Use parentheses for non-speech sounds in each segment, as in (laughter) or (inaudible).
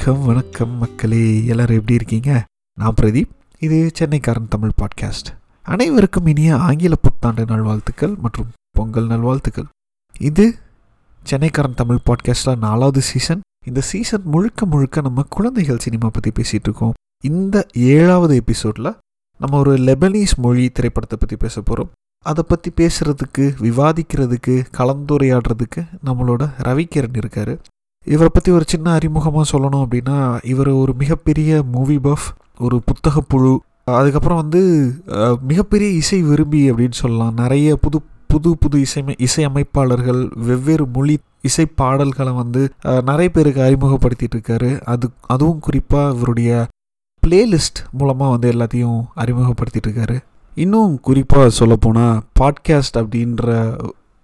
வணக்கம் வணக்கம் மக்களே. எல்லாரும் எப்படி இருக்கீங்க? நான் பிரதீப். இது சென்னைக்காரன் தமிழ் பாட்காஸ்ட் அனைவருக்கும் இனிய ஆங்கில புத்தாண்டு நல்வாழ்த்துக்கள் மற்றும் பொங்கல் நல்வாழ்த்துக்கள். இது சென்னைக்காரன் தமிழ் பாட்காஸ்டில் நாலாவது சீசன் இந்த சீசன் முழுக்க முழுக்க நம்ம குழந்தைகள் சினிமா பற்றி பேசிகிட்டு இருக்கோம். இந்த ஏழாவது எபிசோடில் நம்ம ஒரு லெபனீஸ் மொழி திரைப்படத்தை பற்றி பேச போகிறோம் அதை பற்றி பேசுகிறதுக்கு விவாதிக்கிறதுக்கு கலந்துரையாடுறதுக்கு நம்மளோட ரவிக்கிரண் இருக்கார். இவரை பற்றி ஒரு சின்ன அறிமுகமாக சொல்லணும் அப்படின்னா இவர் ஒரு மிகப்பெரிய மூவி பஃப் ஒரு புத்தக புழு. அதுக்கப்புறம் வந்து மிகப்பெரிய இசை விரும்பி அப்படின்னு சொல்லலாம். நிறைய புது புது புது இசைமை இசையமைப்பாளர்கள் வெவ்வேறு மொழி இசை பாடல்களை வந்து நிறைய பேருக்கு அறிமுகப்படுத்திட்டு இருக்காரு. அது அதுவும் குறிப்பாக இவருடைய பிளேலிஸ்ட் மூலமாக வந்து எல்லாத்தையும் அறிமுகப்படுத்திட்டு இருக்காரு. இன்னும் குறிப்பாக சொல்லப்போனால் பாட்காஸ்ட் அப்படின்ற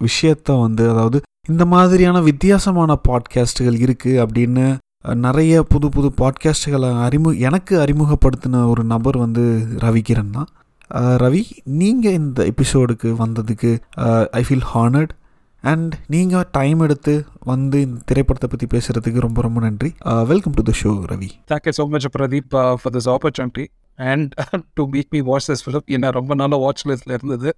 விஷயத்த வந்து அதாவது இந்த மாதிரியான வித்தியாசமான பாட்காஸ்ட்டுகள் இருக்குது அப்படின்னு நிறைய புது புது பாட்காஸ்ட்டுகளை அறிமு எனக்கு அறிமுகப்படுத்தின ஒரு நபர் வந்து ரவிகிரண் தான். ரவி நீங்கள் இந்த எபிசோடுக்கு வந்ததுக்கு ஐ ஃபீல் ஹானர்ட் அண்ட் நீங்கள் டைம் எடுத்து வந்து இந்த திரைப்படத்தை பற்றி பேசுகிறதுக்கு ரொம்ப ரொம்ப நன்றி. Welcome to the show Ravi. Thank you much much, Pradeep, uh, for this and (laughs) to make me watch this film. என்ன ரொம்ப நாள் வாட்ச் லிஸ்ட்ல இருந்தது.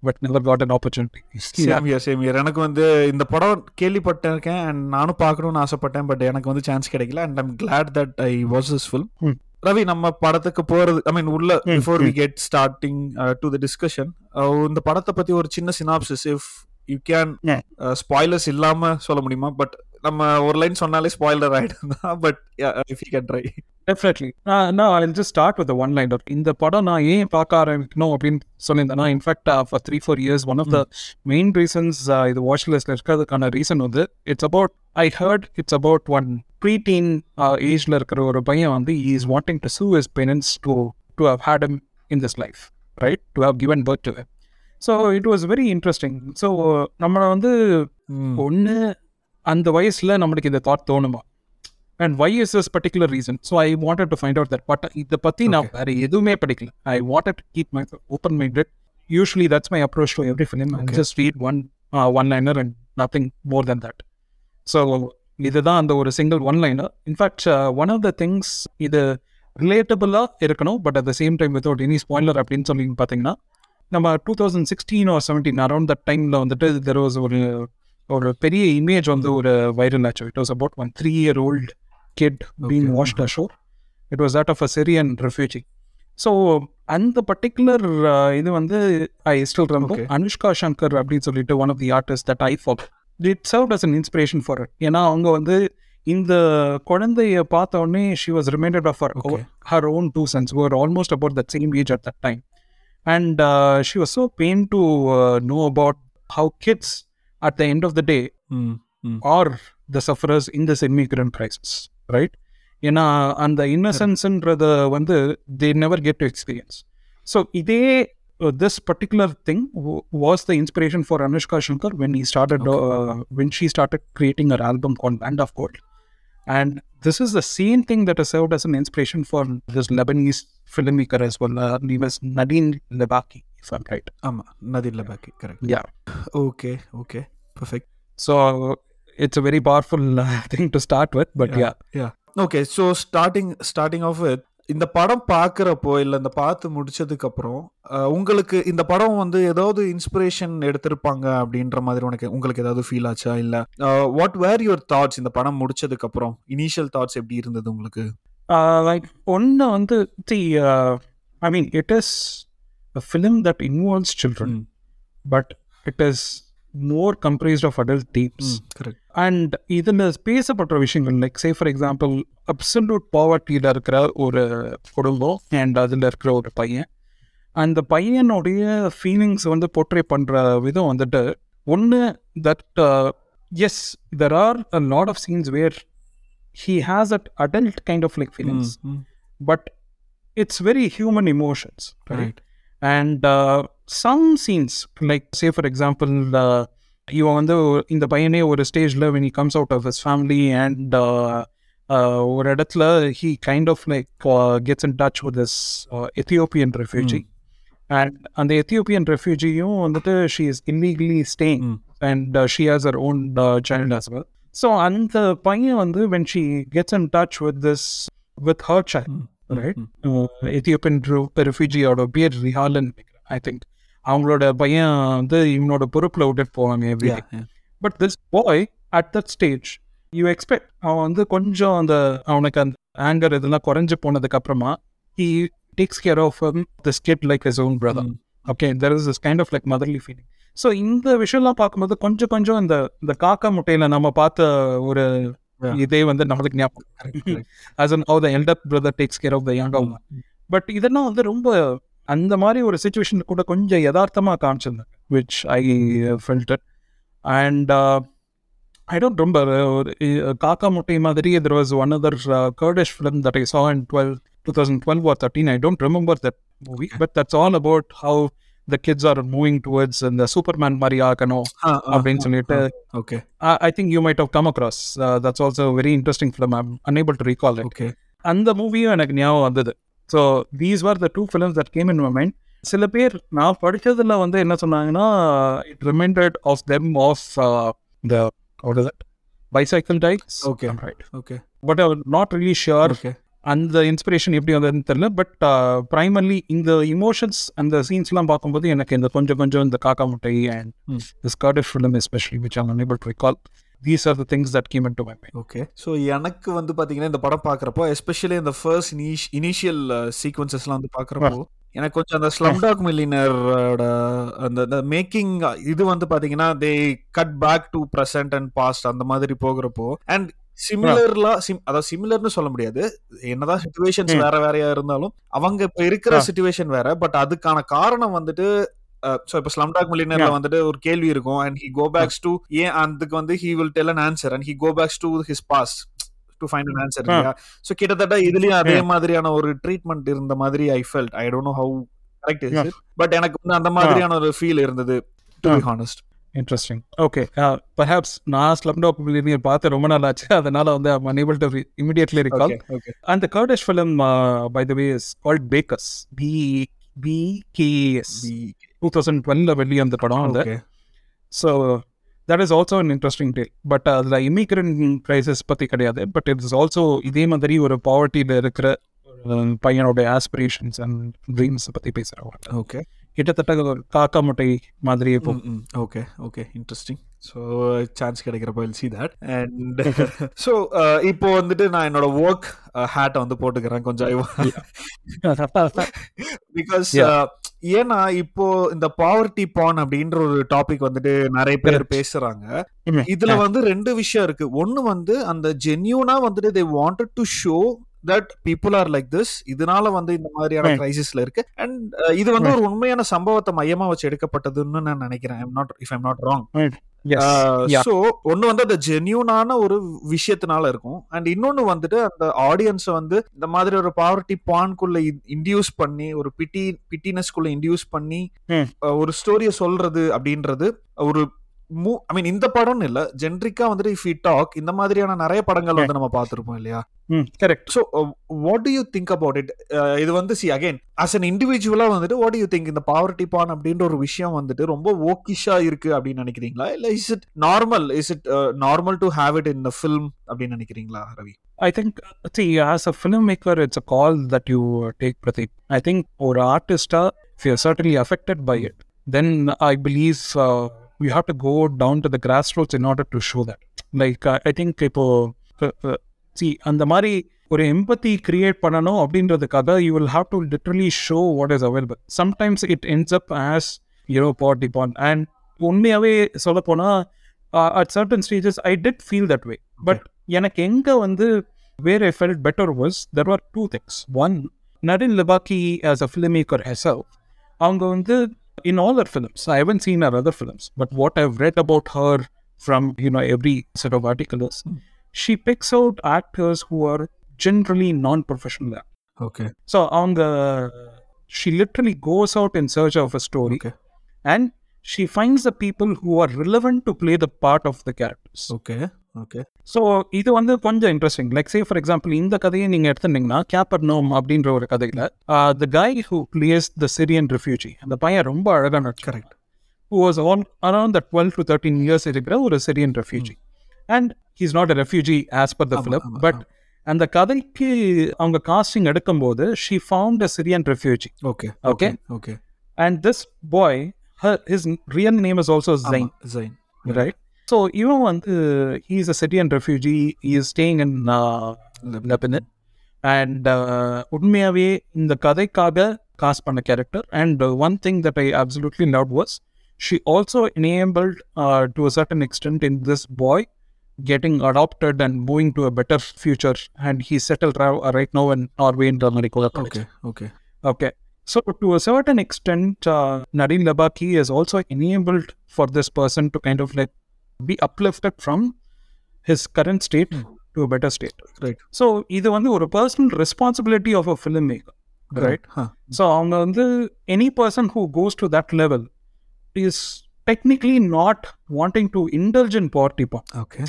But never got an opportunity same year same year எனக்கு வந்து இந்த படம் கேள்விப்பட்டிருக்கேன் அண்ட் நானும் பார்க்கணும்னு ஆசைப்பட்டேன் பட் எனக்கு வந்து சான்ஸ் கிடைக்கல and I'm glad that I watch this film Hmm. Ravi நம்ம படத்துக்கு போறது ஐ மீன் உள்ள before we. Get starting to the discussion இந்த படத்தை பத்தி ஒரு சின்ன synopsis if you can. Spoilers இல்லாம சொல்ல முடியுமா பட் நம்ம ஒரு லைன் சொன்னாலே ஸ்பாய்லர் ஆயிடும் but if you can try definitely நான் I just start with one liner இந்த படம் நான் ஏன் பார்க்க ஆரம்பிக்கணும் அப்படின்னு சொல்லியிருந்தேன்னா in fact for three four years one of the main reasons இது வாட்ச் லிஸ்ட்ல இருக்கிறதுக்கான ரீசன் வந்து it's about I heard it's about one preteen ஏஜ்ல இருக்கிற ஒரு பையன் வந்து is wanting to sue his parents to to have had him in this life right to have given birth to so it was very interesting so நம்ம வந்து ஒன்று அந்த வயசில் நம்மளுக்கு இந்த தாட் தோணுமா? And why is this particular reason so I wanted to find out that but இதை பற்றி நான் வேறு எதுவுமே படிக்கல. I wanted to keep my open minded usually that's my approach to every film I. Just read one one liner and nothing more then that so இதுதான் அந்த ஒரு single one liner in fact one of the things இது ரிலேட்டபிளாக இருக்கணும். But at the same time without any spoiler அப்படின்னு சொல்லி பார்த்தீங்கன்னா நம்ம two thousand sixteen or seventeen around that டைமில் வந்துட்டு தெர் வாஸ் ஒரு ஒரு பெரிய இமேஜ் வந்து ஒரு வைரல் ஆச்சு it was about one three year old kid being Okay. Washed ashore it was that of a Syrian refugee so அந்த particular இது வந்து ஐ ஸ்டில் ரொம்ப Okay. அனுஷ்கா சங்கர் அப்படின்னு சொல்லிட்டு one of the artist that I follow it serve as an inspiration for ஏன்னா அவங்க வந்து இந்த குழந்தைய பார்த்த உடனே she was reminded of her Okay. her own two sons who were almost about that same age at that time. And uh, she was so pained to uh, know about how kids, at the end of the day, are the sufferers in this immigrant crisis, right? ஏன்னா அந்த இன்னசென்ஸ்ன்றத வந்து they never get to experience so இதே this particular thing was the inspiration for Anushka Shankar when he started when she started creating her album call band of gold And this is the same thing that has served as an inspiration for this Lebanese filmmaker as well. Uh, he was Nadine Lebaki, I'm right. ஆமாம் நதில் பாக்கி correct Yeah. Okay okay perfect So it's a very powerful uh, (laughs) thing to start with, but yeah. Okay so starting starting off with இந்த படம் பார்க்குறப்போ இல்லை இந்த பார்த்து முடிச்சதுக்கு அப்புறம் அஹ், உங்களுக்கு இந்த படம் வந்து ஏதாவது இன்ஸ்பிரேஷன் எடுத்திருப்பாங்க அப்படின்ற மாதிரி உனக்கு உங்களுக்கு ஏதாவது ஃபீல் ஆச்சா? இல்லை வாட் வேர் யுவர் தாட்ஸ் இந்த படம் முடிச்சதுக்கு அப்புறம் இனிஷியல் தாட்ஸ் எப்படி இருந்தது உங்களுக்கு? Uh, like, ஒன்று வந்து uh, I mean, it is a film that involves children, Mm. but it is more comprised of adult themes. Correct and இதில் பேசப்படுற விஷயங்கள் like say for example absolute பாவர்ட்டியில் இருக்கிற ஒரு குடும்பம் அண்ட் அதில் இருக்கிற ஒரு பையன். அந்த பையனுடைய ஃபீலிங்ஸ் வந்து போர்ட்ரே பண்ணுற விதம் வந்துட்டு ஒன்று that yes there are a lot of scenes where he has at adult kind of like feelings but it's very human emotions right And some scenes like say for example இவன் வந்து இந்த பையனே ஒரு ஸ்டேஜில் when he comes out of his family and uh, uh, ஒரு இடத்துல he kind of like uh, gets in touch with this uh, Ethiopian refugee and அந்த Ethiopian ரெஃப்யூஜியும் வந்துட்டு she is illegally staying Mm. And she has her own child as well so அந்த பையன் வந்து when she gets in touch with this with her child ம், right. Ethiopian ரெஃப்யூஜியோட பேர் Rahil I think அவங்களோட பையன் வந்து இவனோட பொறுப்பில் விட்டுட்டு போவாங்க every. But this boy at that stage you expect அவன் வந்து கொஞ்சம் அந்த அவனுக்கு அந்த ஆங்கர் இதெல்லாம் குறைஞ்சு போனதுக்கு அப்புறமா he takes care of this kid like his own brother ம். Okay there is kind of like motherly feeling so இந்த விஷயம்லாம் பார்க்கும்போது கொஞ்சம் கொஞ்சம் இந்த இந்த காக்கா முட்டையில நம்ம பார்த்த ஒரு. இதே வந்து நம்மளுக்கு ஞாபகம் அன் the elder brother takes care of the younger one. But இதெல்லாம் வந்து ரொம்ப அந்த மாதிரி ஒரு சுச்சுவேஷன் கூட கொஞ்சம் யதார்த்தமாக காமிச்சிருந்தாங்க which I felt and I don't ரொம்ப ஒரு uh, காக்கா முட்டை மாதிரி there was one other Kurdish film that I saw in twelve two thousand twelve or thirteen I don't remember that movie but that's all about how the kids are moving towards இந்த Superman மாதிரி ஆக்கணும் ஆ, ஆ, அப்படின்னு ஆ, சொல்லிட்டு. Okay, I think you might have come across that's also very interesting film I'm unable to recall okay. அந்த மூவியும் எனக்கு ஞாபகம் வந்தது. So these are the two films that came in my mind சில பேர் நான் படிச்சதுல வந்து என்ன சொன்னாங்கன்னா it reminded of them of the bicycle thieves Okay. Right Okay, but not really sure okay. அந்த இன்ஸ்பிரேஷன் எப்படி வந்ததுன்னு தெரியல பட் ப்ரைமர்லி இந்த இமோஷன்ஸ் அந்த சீன்ஸ்லாம் பார்க்கும்போது எனக்கு இந்த கொஞ்சம் கொஞ்சம் இந்த காக்கா முட்டை and Hmm. This Kurdish film especially which am unable to recall. These are the things that came to my mind okay so எனக்கு வந்து பார்த்தீங்கன்னா இந்த படம் பார்க்குறப்போ எஸ்பெஷலி இந்த ஃபர்ஸ்ட் இனிஷ் இனிஷியல் சீக்வன்சஸ்லாம் வந்து பார்க்குறப்போ எனக்கு கொஞ்சம் அந்த ஸ்லம் டாக் மில்லினரோட அந்த மேக்கிங் இது வந்து பார்த்தீங்கன்னா they cut back to present and past அந்த மாதிரி போகிறப்போ அண்ட் சிமிலர்லா சிம் அதாவது சிமிலர்னு சொல்ல முடியாது என்னதான் சுச்சுவேஷன்ஸ். வேற வேறையா இருந்தாலும் அவங்க இப்ப இருக்கிற. சுச்சுவேஷன் வேற பட் அதுக்கான காரணம் வந்துட்டு ஸோ இப்போ ஸ்லம்டாக் மில்லியனர்ல. வந்துட்டு ஒரு கேள்வி இருக்கும் and he go backs to ஏன் அதுக்கு வந்து he will tell an answer and he go backs to his boss to find an answer. இல்லையா ஸோ கிட்டத்தட்ட இதுலயும் அதே. மாதிரியான ஒரு ட்ரீட்மெண்ட் இருந்த மாதிரி I felt I don't know how correct but எனக்கு வந்து அந்த மாதிரியான ஒரு ஃபீல் இருந்தது to be honest interesting okay perhaps நான் ஸ்லம் டாக் மில்லியனியர் பார்த்து ரொம்ப நாள் ஆச்சு. அதனால வந்து I'm unable to re- immediately recall. Okay okay and the Kurdish film uh, by the way is called Bakers. B B K S. 2012 வெளிய அந்த படம் அந்த so that is also an interesting tale but அதில் immigrant crisis பற்றி கிடையாது. But it is also இதே மாதிரி ஒரு பாவர்ட்டியில் இருக்கிற பையனோட ஆஸ்பிரேஷன்ஸ் அண்ட் ட்ரீம்ஸை பற்றி பேசுகிறவங்க ஓகே கிட்டத்தட்ட காக்கா முட்டை மாதிரியே போகும் okay okay interesting so chance கிடைக்கிறப்ப will see that and so இப்போ வந்துட்டு நான் என்னோட ஒர்க் ஹேட்டை வந்து போட்டுக்கிறேன். கொஞ்சம் பிகாஸ் (laughs) ஏன்னா இப்போ இந்த பாவர்ட்டி பான் அப்படின்ற ஒரு டாபிக் வந்துட்டு நிறைய பேர். பேசுறாங்க. இதுல வந்து ரெண்டு விஷயம் இருக்கு. ஒன்னு வந்து அந்த ஜென்யூனா வந்துட்டு they wanted to show that people are like this இதனால வந்து இந்த மாதிரியான. கிரைசிஸ்ல இருக்கு. அண்ட் இது வந்து ஒரு உண்மையான சம்பவத்தை மையமா வச்சு எடுக்கப்பட்டதுன்னு நான் நினைக்கிறேன். I'm not if I'm not wrong. So ஒன்னு வந்து அந்த ஜென்யூனான ஒரு விஷயத்தினால இருக்கும். அண்ட் இன்னொன்னு வந்துட்டு அந்த ஆடியன்ஸ் வந்து இந்த மாதிரி ஒரு பாவர்ட்டி பான்குள்ள இன்டியூஸ் பண்ணி ஒரு பிட்டி பிட்டினஸ்குள்ள இன்டியூஸ் பண்ணி. அஹ், ஒரு ஸ்டோரிய சொல்றது அப்படின்றது ஒரு மூ ஐ மீன் இந்த படம்னு இல்ல ஜென்ரிக்கா வந்துட்டு இஃப் யூ டாக் இந்த மாதிரியான நிறைய படங்கள் வந்து நம்ம பார்த்திருப்போம் இல்லையா? Correct so what do you think about it இது வந்து சி அகைன் அஸ் அன் இண்டிவிஜுவலா வந்துட்டு வாட் யூ திங்க் இந்த பாவர்ட்டி பான் அப்படின்ற ஒரு விஷயம் வந்துட்டு ரொம்ப ஓக்கிஷா இருக்கு அப்படின்னு நினைக்கிறீங்களா? இல்ல is it normal is it normal to have it in the film அப்படின்னு நினைக்கிறீங்களா Ravi? I think, see, as a filmmaker, it's a call that you uh, take, Pratik. I think, or artist, uh, if you're certainly affected by it, then Uh, you have to go down to the grassroots in order to show that. Like, uh, I think, இப்போ uh, uh, see, அந்த மாதிரி ஒரு empathy create பண்ணணும் அப்படின்றதுக்காக you will have to literally show what is available sometimes it ends up as you know poverty porn and உண்மையாகவே சொல்ல போனால் at certain stages I did feel that way but எனக்கு எங்கே வந்து where I felt better was there are two things one Nadine Labaki as a filmmaker herself அவங்க வந்து in all her films. I haven't seen her other films, but what I've read about her from you know every set of articles, mm. she picks out actors who are generally non-professional. Okay. So on the she literally goes out in search of a story, okay. and she finds the people who are relevant to play the part of the characters. Okay. Okay so இது வந்து கொஞ்சம் interesting like say for example இந்த கதையை நீங்கள் எடுத்துட்டீங்கன்னா Capernaum அப்படின்ற ஒரு கதையில் the guy who plays the Syrian refugee அந்த பையன் ரொம்ப நடிச்சு correct who was all around the twelve to thirteen years இருக்கிற ஒரு Syrian refugee and he's not a refugee as per the film but அந்த கதைக்கு அவங்க காஸ்டிங் எடுக்கும்போது she found a Syrian refugee okay Okay. Okay and this boy his real name is also Zain Zain right? So even one, uh, he's a Syrian refugee. He is staying in uh, Lebanon. And uh, உண்மையாவே இந்த கதைக்காக cost பண்ண character and one thing that I absolutely love was she also enabled to a certain extent in this boy getting adopted and moving to a better future and he settled ra- right now in Norway in America. Okay okay Okay. So, to a certain extent, uh, Nadine Labaki is also enabled for this person to kind of like be uplifted from his current state to a better state. Right So, இது வந்து ஒரு personal responsibility of a filmmaker. Right. ஹா So, அவங்க வந்து any person who goes to that level is technically not wanting to indulge in poverty porn. Okay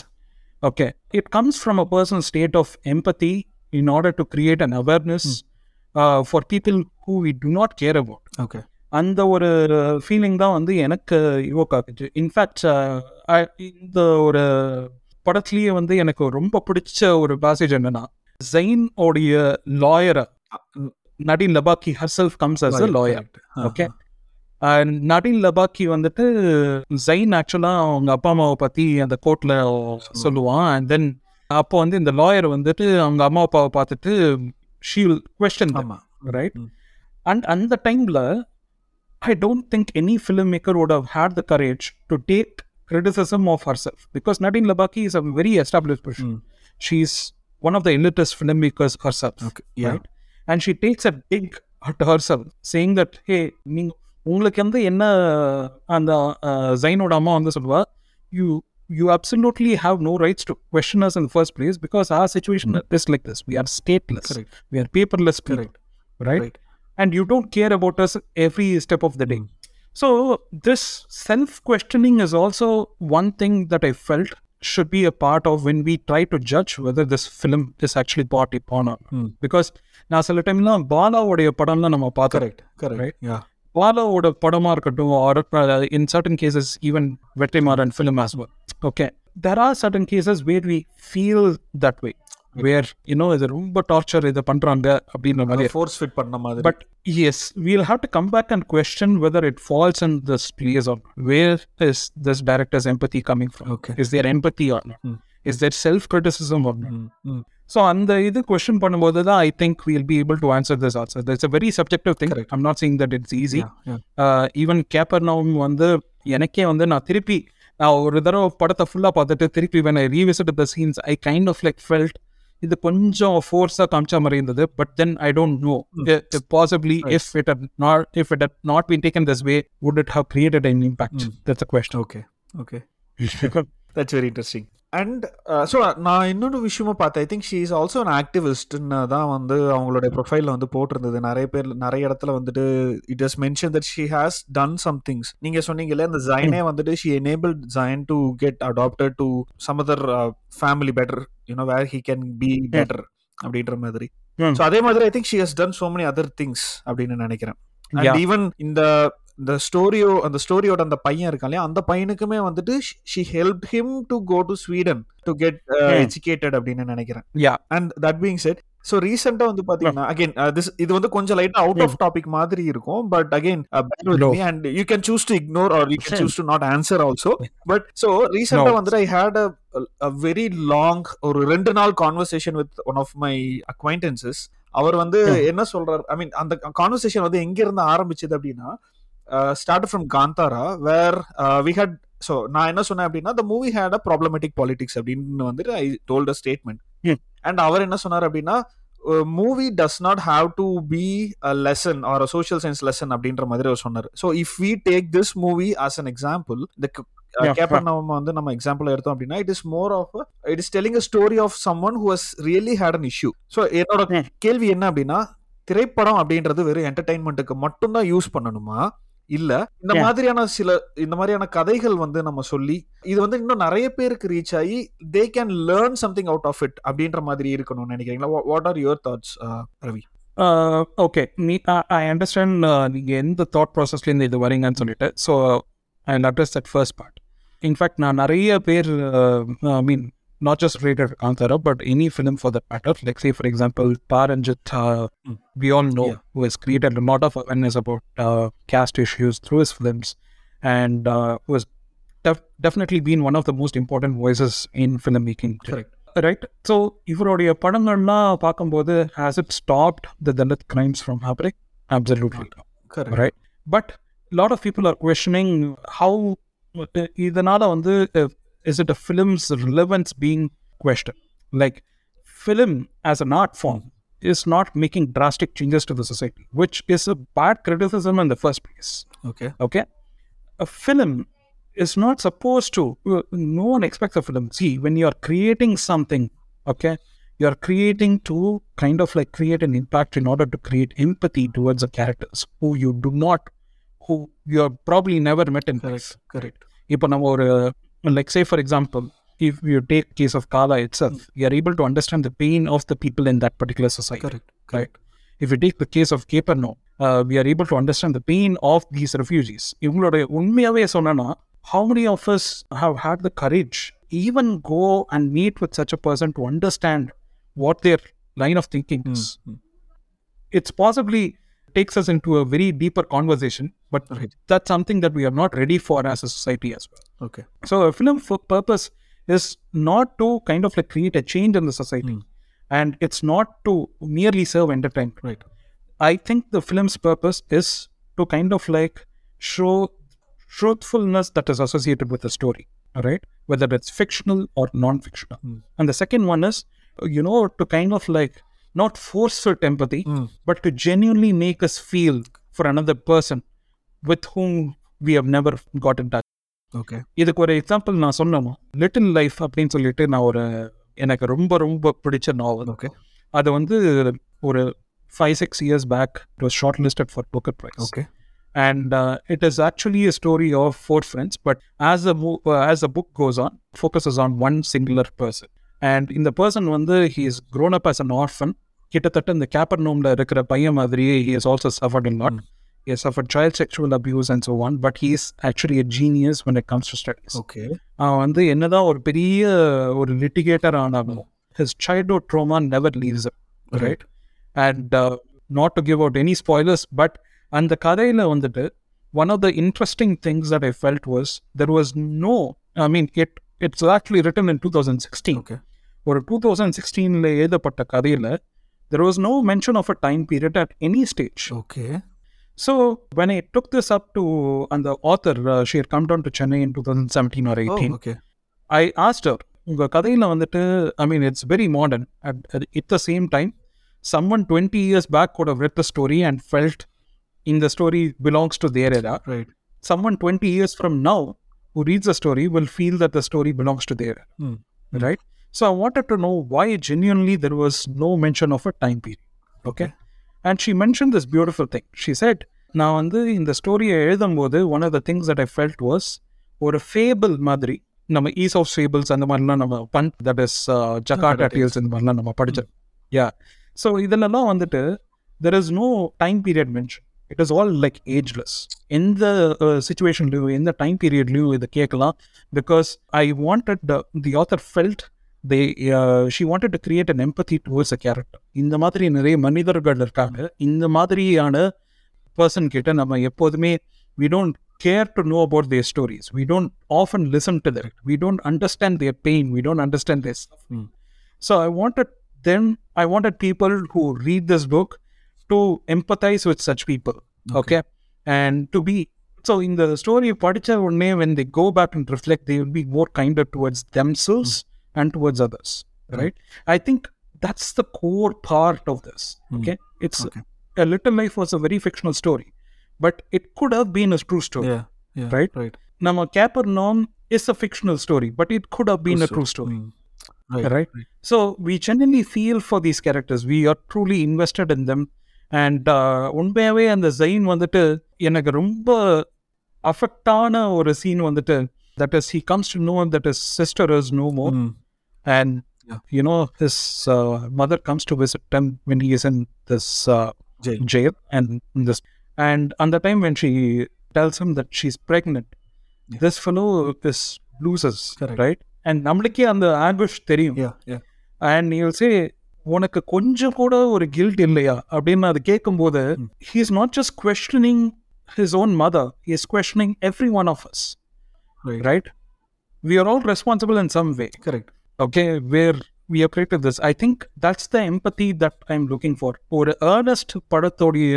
Okay. It comes from a personal state of empathy in order to create an awareness uh, for people who we do not care about. Okay அந்த ஒரு feeling தான் வந்து எனக்கு யுவோக் ஆகுச்சு in fact இந்த ஒரு படத்துலேயே வந்து எனக்கு ரொம்ப பிடிச்ச ஒரு பேசேஜ் என்னன்னா ஜெயின் உடைய லாயரை Nadine Labaki herself comes as a lawyer Okay. And Nadine Labaki வந்துட்டு ஜைன் ஆக்சுவலாக அவங்க அப்பா அம்மாவை பற்றி அந்த கோர்ட்டில் சொல்லுவான். அண்ட் தென் அப்போ வந்து இந்த லாயர் வந்துட்டு அவங்க அம்மா அப்பாவை பார்த்துட்டு ஷீல் கொஸ்டின் ரைட். அண்ட் அந்த டைமில் I don't think any film maker would have had the courage to take criticism of herself because Nadine Labaki is a very established person. Mm. She's one of the elitist filmmakers herself. Okay yeah right? And she takes a dig at herself, saying that, hey, நீங்க உங்களுக்கு வந்து என்ன அந்த ஜைனோட அம்மா வந்து சொல்லுவா you you absolutely have no rights to question us in first place because our situation is like this we are stateless correct we are paperless people, Correct. right? Right. And you don't care about us every step of the day. So this self-questioning is also one thing that I felt should be a part of when we try to judge whether this film is actually party porn or not. Hmm. Because நான் சில டைம்லாம் பாலாவுடைய படம்லாம் நம்ம பார்த்தோம் correct correct Right. யா பாலாவோட படமா இருக்கட்டும் or in certain cases even Vetrimaaran film as well okay there are certain cases where we feel that way where you know இது ரொம்ப டார்ச்சர் இதை பண்றாங்க அப்படின்ற மாதிரி ஃபோர்ஸ் ஃபிட் பண்ண மாதிரி But yes, we'll have to come back and question whether it falls in this place or not. Where is this director's empathy coming from? Okay. Is there empathy or not? Hmm. Is there self criticism or not? ம், ம். So, அந்த இது question பண்ணும்போது தான் I think we'll be able to answer this also it's a very subjective thing. I'm not saying that it's easy. Even Capernaum வந்து எனக்கே வந்து நான் திருப்பி நான் ஒரு தடவை படத்தை ஃபுல்லாக பார்த்துட்டு திருப்பி when I revisited the scenes I kind of like felt இது கொஞ்சம் ஃபோர்ஸாக காமிச்ச மாதிரி இருந்தது but then I don't know possibly if it not if it not been taken this way would it have created an impact that's a question okay okay that's very interesting and so நான் இன்னொரு விஷயமும் பார்த்தேன். I think she is also an ஆக்டிவிஸ்ட்னு தான் வந்து அவங்களுடைய ப்ரொஃபைலில் வந்து போட்டிருந்தது. நிறைய பேர் நிறைய இடத்துல வந்துட்டு it is mention that she has done some things நீங்கள் சொன்னீங்கல்ல இந்த ஜைனே வந்துட்டு she enable Zain to get adapted to some other family better you know where he can be better அப்படின்ற மாதிரி. ஸோ அதே மாதிரி I think she has done so many other things அப்படின்னு நினைக்கிறேன். ஈவன் இந்த இந்த ஸ்டோரியோ அந்த ஸ்டோரியோட அந்த பையன் இருக்கான் இல்லையா அந்த பையனுக்குமே வந்துட்டு she help him to go to Sweden to get. Educated அப்படின்னு நினைக்கிறேன் Yeah. And that being said so ரீசெண்டா வந்து பாத்தீங்கன்னா அகைன் திஸ் இது வந்து கொஞ்சம் லைட்டா அவுட் ஆஃப் டாபிக் மாதிரி இருக்கும் but again. And you can choose to ignore or you can choose to not answer also but so ரீசெண்டா No. வந்துட்டு I had a very long ஒரு ரெண்டு நாள் conversation with one of my acquaintances அவர் வந்து Hmm. என்ன சொல்றாரு ஐ மீன் அந்த conversation வந்து எங்க இருந்து ஆரம்பிச்சது அப்படின்னா start from Kantara where we had so நான் என்ன சொன்னேன் அப்படின்னா the movie had a problematic politics அப்படின்னு வந்துட்டு I told a statement. And அவர் என்ன சொன்னார் அப்படின்னா movie does not have to be a lesson or a social science lesson அப்படின்ற மாதிரி அவர் சொன்னார். So if we take this movie as an example இந்த கேப்பர் நம்ம வந்து நம்ம எக்ஸாம்பிள் எடுத்தோம் அப்படின்னா it is more of it is telling a story of someone who has really had an issue so என்னோட. கேள்வி என்ன அப்படின்னா திரைப்படம் அப்படின்றது வெறும் என்டர்டைன்மெண்ட்டுக்கு மட்டும்தான் யூஸ் பண்ணணுமா? இல்ல. இந்த. மாதிரியான சில இந்த மாதிரியான கதைகள் வந்து நம்ம சொல்லி இது வந்து இன்னும் நிறைய பேருக்கு ரீச் ஆகி they can learn something out of it அப்படின்ற மாதிரி இருக்கணும்னு நினைக்கிறீங்களா? What are your thoughts Ravi okay நீ ஐ அண்டர்ஸ்டாண்ட் நீங்கள் எந்த தாட் ப்ராசஸ்லேருந்து இது வரீங்கன்னு சொல்லிட்டு. So I address that first part in fact நான் நிறைய பேர் I mean not just related to Kantara, but any film for that matter. Like, say, for example, Paranjit, uh, Mm. we all know, Yeah. who has created a lot of awareness about uh, caste issues through his films and uh, who has def- definitely been one of the most important voices in filmmaking. Correct. Right so இவருடைய படங்கள்லாம் பார்க்கும்போது has it stopped the Dalit crimes from happening absolutely correct right but lot of people are questioning how இதனால வந்து is it a films relevance being question like film as an art form is not making drastic changes to the society which is a bad criticism in the first place okay okay a film is not supposed to no one expects a film see when you're creating something okay you're creating to kind of like create an impact in order to create empathy towards the characters who you do not who you're probably never met in life correct correct இப்போ நம்ம ஒரு like say for example if you take case of Kala itself you're able to understand the pain of the people in that particular society correct right? If you take the case of Capernaum, uh, we are able to understand the pain of these refugees. இவங்களோட உண்மையாவே சொன்னா how many of us have had the courage even go and meet with such a person to understand what their line of thinking is? It's possibly takes us into a very deeper conversation, but that's something that we are not ready for as a society as well. Okay. So a film for purpose is not to kind of like create a change in the society, mm. and it's not to merely serve entertainment. Right. I think the film's purpose is to kind of like show truthfulness that is associated with the story. All right, whether it's fictional or non-fictional. Mm. And the second one is, you know, to kind of like not force-fit empathy, but to genuinely make us feel for another person with whom we have never got in touch. Okay இதுக்கு ஒரு example நான் சொன்னேன் little life அப்படின்னு சொல்லிட்டு நான் ஒரு எனக்கு ரொம்ப ரொம்ப பிடிச்ச நாவல் ஓகே அது வந்து ஒரு five six years back it was short listed for Booker prize okay and uh, it is actually a story of four friends but as the mo- uh, as the book goes on focuses on one singular person and in the person வந்து he is grown up as an orphan கிட்டத்தட்ட இந்த கேப்பர்னோம்ல இருக்கிற பையன் மாதிரியே he has also suffered a lot he has suffered child sexual abuse and so on but he is actually a genius when it comes to studies okay அவன் வந்து என்னதான் ஒரு பெரிய ஒரு லிட்டிகேட்டர் ஆனாலும் his childhood trauma never leaves him right and uh, not to give out any spoilers but அந்த கதையில வந்துட்டு one of the interesting things that I felt was there was no I mean it it's actually written in 2016 okay ஒரு two thousand சிக்ஸ்டீனில் எழுதப்பட்ட கதையில் there was no mention of a time period at any stage okay so when I took this up to and the author uh, she had come down to Chennai in 2017 or 18 okay I asked her, உங்கள் கதையில் வந்துட்டு I mean it's very modern at it the same time someone twenty years back could have read the story and felt in the story belongs to their era. Right Someone 20 years from now who reads the story will feel that the story belongs to their era, ம் right? So I wanted to know why genuinely there was no mention of a time period. Okay. And she mentioned this beautiful thing. She said, நான் வந்து இந்த ஸ்டோரியை எழுதும்போது one of the things that I felt was ஒரு fable மாதிரி நம்ம is of fables அந்த மாதிரிலாம் நம்ம பன் தட் இஸ் ஜகாட்டா டீல்ஸ் இந்த மாதிரிலாம் நம்ம படிச்சோம் யா ஸோ இதிலெல்லாம் வந்துட்டு there is no time period mention it is all like ageless எந்த சுச்சுவேஷன்லையும் எந்த டைம் பீரியட்லையும் இதை கேட்கலாம் because I wanted the author felt They she wanted to create an empathy towards a character இந்த மாதிரி நிறைய மனிதர்கள் இருக்காங்க இந்த மாதிரியான பர்சன் கிட்ட நம்ம எப்போதுமே we don't care to know about their stories we don't often listen to that we don't understand their pain we don't understand their ம் So I wanted then I wanted people who read this book to empathize with such people. Okay. And to be so in the story படிச்ச உடனே when they go back and reflect, they will be more kinder towards themselves and towards others. Right. I think that's the core part of this. Okay. It's Okay. a little life was a very fictional story. But it could have been a true story. Yeah yeah Right? Right Nama Capernaum is a fictional story, but it could have been a true story. Right right? So we genuinely feel for these characters. We are truly invested in them. And உண்மையாகவே அந்த ஜெயின் வந்துட்டு எனக்கு ரொம்ப அஃபெக்டான ஒரு scene வந்துட்டு that is he comes to know that is sister is no more ம் and Yeah. You know his mother comes to visit them when he is in this Jail. jail and this and on the time when she tells him that she's pregnant Yeah. this fellow this loses Correct. right and நம்மளுக்கே அந்த anguish தெரியும் யா yeah and நீ சே உனக்கு கொஞ்சம் கூட ஒரு guilt இல்லையா அப்படின்னு அது கேட்கும்போது ம். He is not just questioning his own mother he is questioning every one of us right right we are all responsible in some way correct okay where we have created this i think that's the empathy that i'm looking for ஒரு earnest படத்தோடைய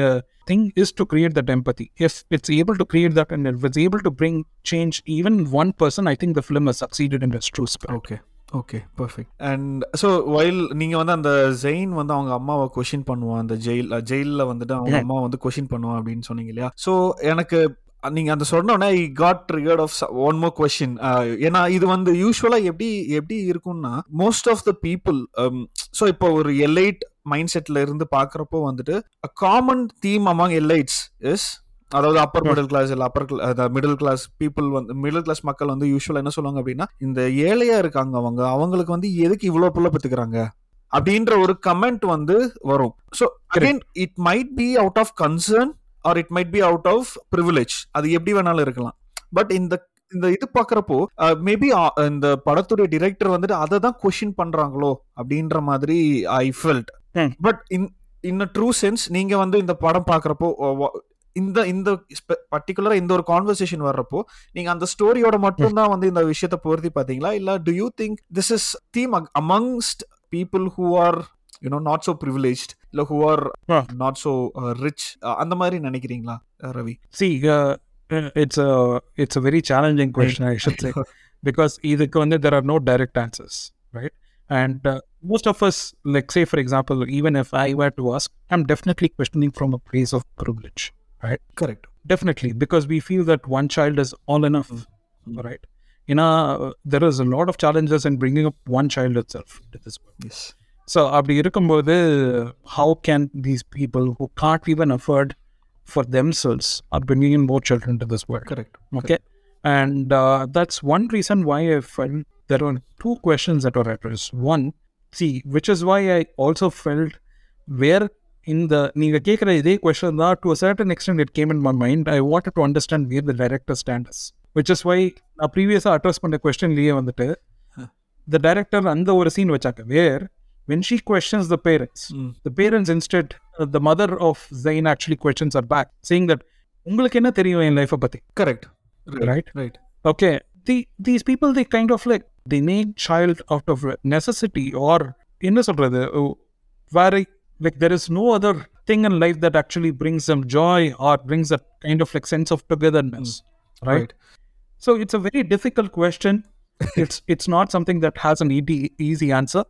thing is to create that empathy if it's able to create that and if it's able to bring change even one person i think the film has succeeded in its true spirit okay okay perfect and so while நீங்க வந்து அந்த ஜெயின் வந்து அவங்க அம்மாவை question பண்ணுவான் அந்த jail ஜெயிலில் வந்துட்டு அவங்க. அம்மா வந்து கொஷின் பண்ணுவான் அப்படின்னு சொன்னீங்க இல்லையா ஸோ எனக்கு நீங்க அந்த சொன்னோன்னே I got triggered of one more question ஏன்னா இது வந்து யூஸ்வலா எப்படி எப்படி இருக்கும்னா most of the people so இப்போ ஒரு எலைட் மைண்ட் செட்ல இருந்து பாக்குறப்போ வந்துட்டு common theme among elites is அதாவது அப்பர். மிடில் கிளாஸ் இல்ல அப்பர் மிடில் கிளாஸ் பீப்புள் வந்து மிடில் கிளாஸ் மக்கள் வந்து யூஸ்வலா என்ன சொல்லுவாங்க அப்படின்னா இந்த ஏழையா இருக்காங்க அவங்க அவங்களுக்கு வந்து எதுக்கு இவ்வளவு புள்ள பெத்துக்கிறாங்க? அப்படின்ற ஒரு கமெண்ட் வந்து வரும். So again it might be out of concern or it might be out of privilege அது எப்படி வேணாலும் இருக்கலாம். பட் இந்த இந்த இது பாக்குறப்போ மேபி இந்த படத்துடைய டிரெக்டர் வந்துட்டு அதை தான் கொஷின் பண்றாங்களோ அப்படின்ற மாதிரி I felt. But in in true sense நீங்க வந்து இந்த படம் பாக்குறப்போ இந்த இந்த பர்டிகுலரா இந்த ஒரு கான்வர்சேஷன் வர்றப்போ நீங்க அந்த ஸ்டோரியோட மட்டும் தான் வந்து இந்த விஷயத்தை பொருத்தி பாத்தீங்களா இல்ல do you think this is theme amongst people who are you know not so privileged இல்ல who are Ah. Not so rich அந்த மாதிரி நினைக்கிறீங்களா அஹ், Ravi see uh, uh, it's a it's a very challenging question i should say because இதுக்கு வந்து there are no direct answers right and uh, most of us like say for example even if i were to ask i'm definitely questioning from a place of privilege correct definitely because we feel that one child is all enough Mm. right you know uh, there is a lot of challenges in bringing up one child itself to this world S so அப்படி இருக்கும்போது how can these people who can't even afford for themselves are bringing in more children to this world correct okay and uh, that's one reason why i felt there were two questions that were addressed one see which is why i also felt where in the நீங்க கேட்குற இதே question தான் to certain extent it came in my mind i wanted to understand where the director stand is which is why நான் ப்ரீவியஸாக address பண்ண கொஸ்டின்லேயே வந்துட்டு the director அந்த ஒரு சீன் வச்சாங்க where when she questions the parents ம் the parents instead uh, the mother of Zayn actually questions her back saying that உங்களுக்கு என்ன தெரியும் என் லைஃப்பை பற்றி correct Right. Right okay the, these people they kind of like they need child out of necessity or என்ன சொல்றது uh, where like there is no other thing in life that actually brings them joy or brings that kind of like sense of togetherness right? Right so it's a very difficult question it's it's not something that has an easy, easy answer.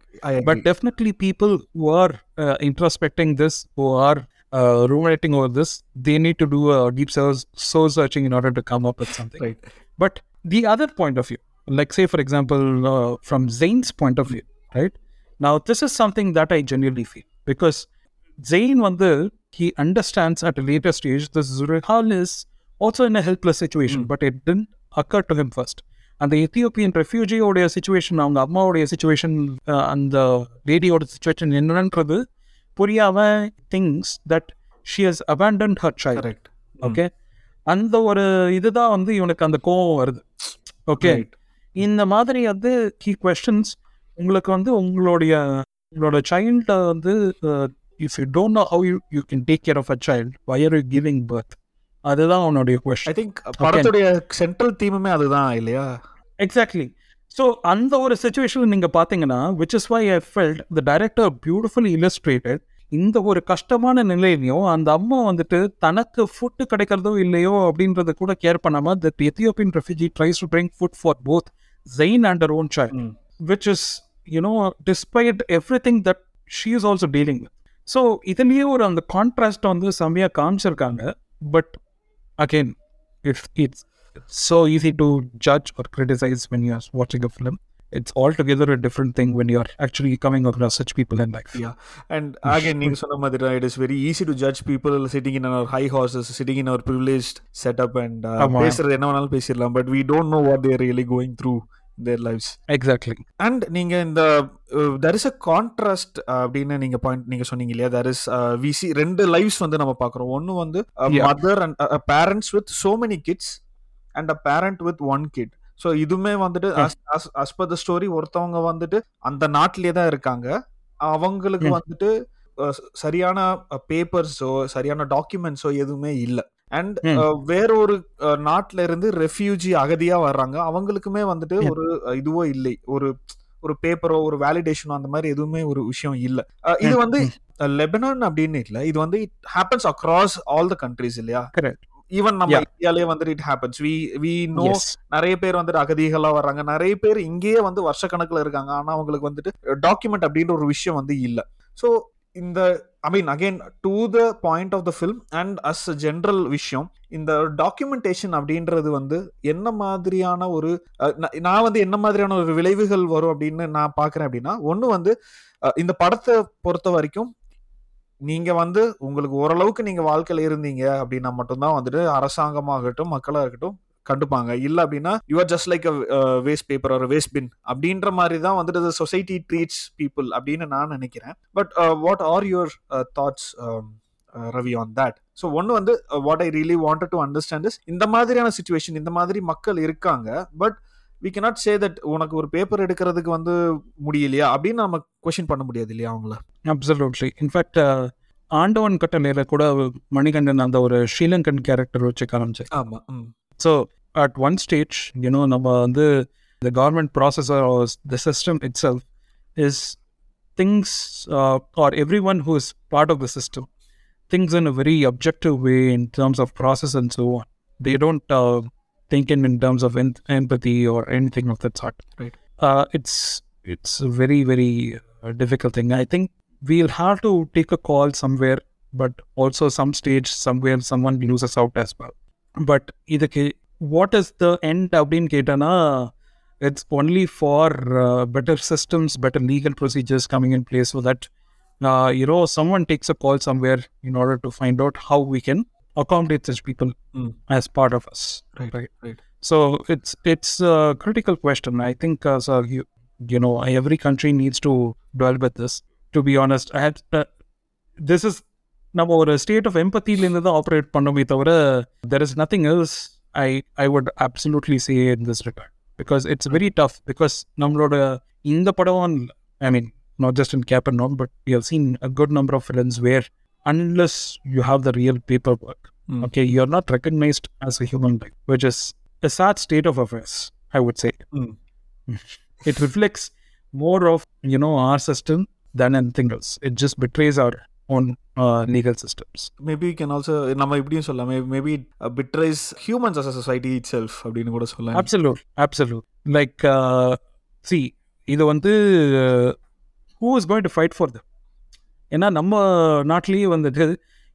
But definitely, people who are uh, introspecting this, who are uh, ruminating over this, they need to do a deep soul, soul searching in order to come up with something. right. But the other point of view, like say for example, uh, from Zane's point of view, right? Now this is something that I genuinely feel because Zane, one the he understands at a later stage this Zulhal is also in a helpless situation, mm. but it didn't occur to him first. அந்த Ethiopian ரெஃப்யூஜியோடைய situation அவங்க அம்மாவுடைய situation அந்த லேடியோட situation என்னன்றது புரியாம things that she has her child. Correct okay அந்த ஒரு இதுதான் வந்து இவனுக்கு அந்த கோவம் வருது. ஓகே இந்த மாதிரி வந்து கீ கொஸ்டின்ஸ் உங்களுக்கு வந்து உங்களுடைய உங்களோட சைல்ட வந்து if you don't know how you you can take care of a child where you giving birth அதுதான் அவனுடைய ஐ கொஸ்டின் திங்க் படத்துடைய சென்ட்ரல் தீமுமே அதுதான் இல்லையா? எக்ஸாக்ட்லி ஸோ அந்த ஒரு சுச்சுவேஷன் நீங்கள் பார்த்தீங்கன்னா which is why I felt the director beautifully illustrated இந்த ஒரு கஷ்டமான நிலையிலையும் அந்த அம்மா வந்துட்டு தனக்கு ஃபுட்டு கிடைக்கிறதோ இல்லையோ அப்படின்றத கூட கேர் பண்ணாம that Ethiopian refugee tries to bring food for both Zain and her own child. Which is you know despite everything that she is also dealing so இதுலேயே ஒரு அந்த கான்ட்ராஸ்ட் வந்து செம்மையாக காமிச்சிருக்காங்க. But again, if it's so easy to judge or criticize when you're watching a film, it's altogether a different thing when you're actually coming across such people in life. Yeah. And again, (laughs) it is very easy to judge people sitting in our high horses, sitting in our privileged setup and uh, but we don't know what they're really going through. Their lives Exactly. And நீங்க இந்த there is a contrast அப்படின்னு நீங்க point நீங்க சொன்னீங்க இல்லையா? There is விசி ரெண்டு lives வந்து நம்ம பாக்குறோம் ஒன்னு வந்து. Mother and parents with so many kids and a parent with one kid so இதுவுமே வந்துட்டு அஸ் பர் த ஸ்டோரி ஒருத்தவங்க வந்துட்டு அந்த நாட்டிலே தான் இருக்காங்க. அவங்களுக்கு. வந்துட்டு ச- சரியான பேப்பர்ஸோ சரியான டாக்குமெண்ட்ஸோ எதுவுமே இல்லை. அண்ட் ம். வேற ஒரு அஹ், நாட்டுல இருந்து ரெஃப்யூஜி அகதியா வர்றாங்க அவங்களுக்குமே வந்துட்டு. ஒரு அஹ், இதுவோ இல்லை ஒரு ஒரு பேப்பரோ ஒரு வேலிடேஷனோ அந்த மாதிரி எதுவுமே ஒரு விஷயம் இல்லை இது வந்து. லெபனான் அப்படின்னு இல்லை இது வந்து it happens across all the countries இல்லையா. ஈவன் நம்ம. இந்தியாலே வந்துட்டு it happens we we know. நிறைய பேர் வந்துட்டு அகதிகளா வர்றாங்க நிறைய பேர் இங்கேயே வந்து வருஷக்கணக்குல இருக்காங்க ஆனா அவங்களுக்கு வந்துட்டு டாக்குமெண்ட் அப்படின்ற ஒரு விஷயம் வந்து இல்ல ஸோ இந்த I mean again to the point of the film and as general விஷயம் இந்த டாக்குமெண்டேஷன் அப்படின்றது வந்து என்ன மாதிரியான ஒரு நான் வந்து என்ன மாதிரியான ஒரு விளைவுகள் வரும் அப்படின்னு நான் பார்க்குறேன் அப்படின்னா ஒன்று வந்து இந்த படத்தை பொறுத்த வரைக்கும் நீங்க வந்து உங்களுக்கு ஓரளவுக்கு நீங்க வாழ்க்கையில இருந்தீங்க அப்படின்னா மட்டும்தான் வந்துட்டு அரசாங்கமாகட்டும் மக்களாக இருக்கட்டும் கண்டுப்பாங்க. இல்ல அப்படின்னா you're just like waste paper ஒரு வேஸ்ட் பின் அப்படின்ற மாதிரி தான் வந்துட்டு சொசைட்டி ட்ரீட்ஸ் பீப்புள் அப்படின்னு நான் நினைக்கிறேன். But what are your thoughts Ravi on that so ஒன்று வந்து what I really wanted to understand is இந்த மாதிரியான சுச்சுவேஷன் இந்த மாதிரி மக்கள் இருக்காங்க but we cannot say that உனக்கு ஒரு பேப்பர் எடுக்கிறதுக்கு வந்து முடியலையா அப்படின்னு நம்ம கொஷின் பண்ண முடியாது இல்லையா அவங்கள? அப்சல்யூட்லி இன்ஃபேக்ட் ஆண்டவன் கட்டளையில கூட மணிகண்டன் அந்த ஒரு ஸ்ரீலங்கன் கேரக்டர் வச்சு காமிச்சு ஆமா ம். So at one stage you know நம்ம வந்து the government process or the system itself is thinks uh, or everyone who is part of the system thinks in a very objective way in terms of process and so on. They don't uh, think in, in terms of en- empathy or anything of that sort. Right. Uh, it's it's a very very uh, difficult thing. I think we'll have to take a call somewhere, but also some stage somewhere someone loses out as well. But இதுக்கு what is the end அப்படின்னு கேட்டனா it's only for uh, better systems, better legal procedures coming in place so that uh, you know someone takes a call somewhere in order to find out how we can accommodate such people Mm. as part of us. Right, Right. right. So it's it's a critical question. I think uh, so you you know every country needs to dwell with this. To be honest, I had uh, this is நம்ம ஒரு state of எம்பத்திலேருந்து தான் operate பண்ணோமே தவிர there is nothing else I I would absolutely say in this regard because it's very tough because Namroda in the Padawan, I mean, not just in cap and non but we have seen a good number of films where unless you have the real paperwork, mm. okay, you're not recognized as a human being, which is a sad state of affairs, I would say. Mm. it reflects more of, you know, our system than anything else. It just betrays our own uh, legal systems maybe can also நம்ம இப்படியும் சொல்லலாம் maybe betrays humans as a society itself அப்படின்னு கூட சொல்லலாம் absolute absolute like uh, see இது வந்து who is going to fight for them ஏன்னா நம்ம நாட்டிலேயே வந்துட்டு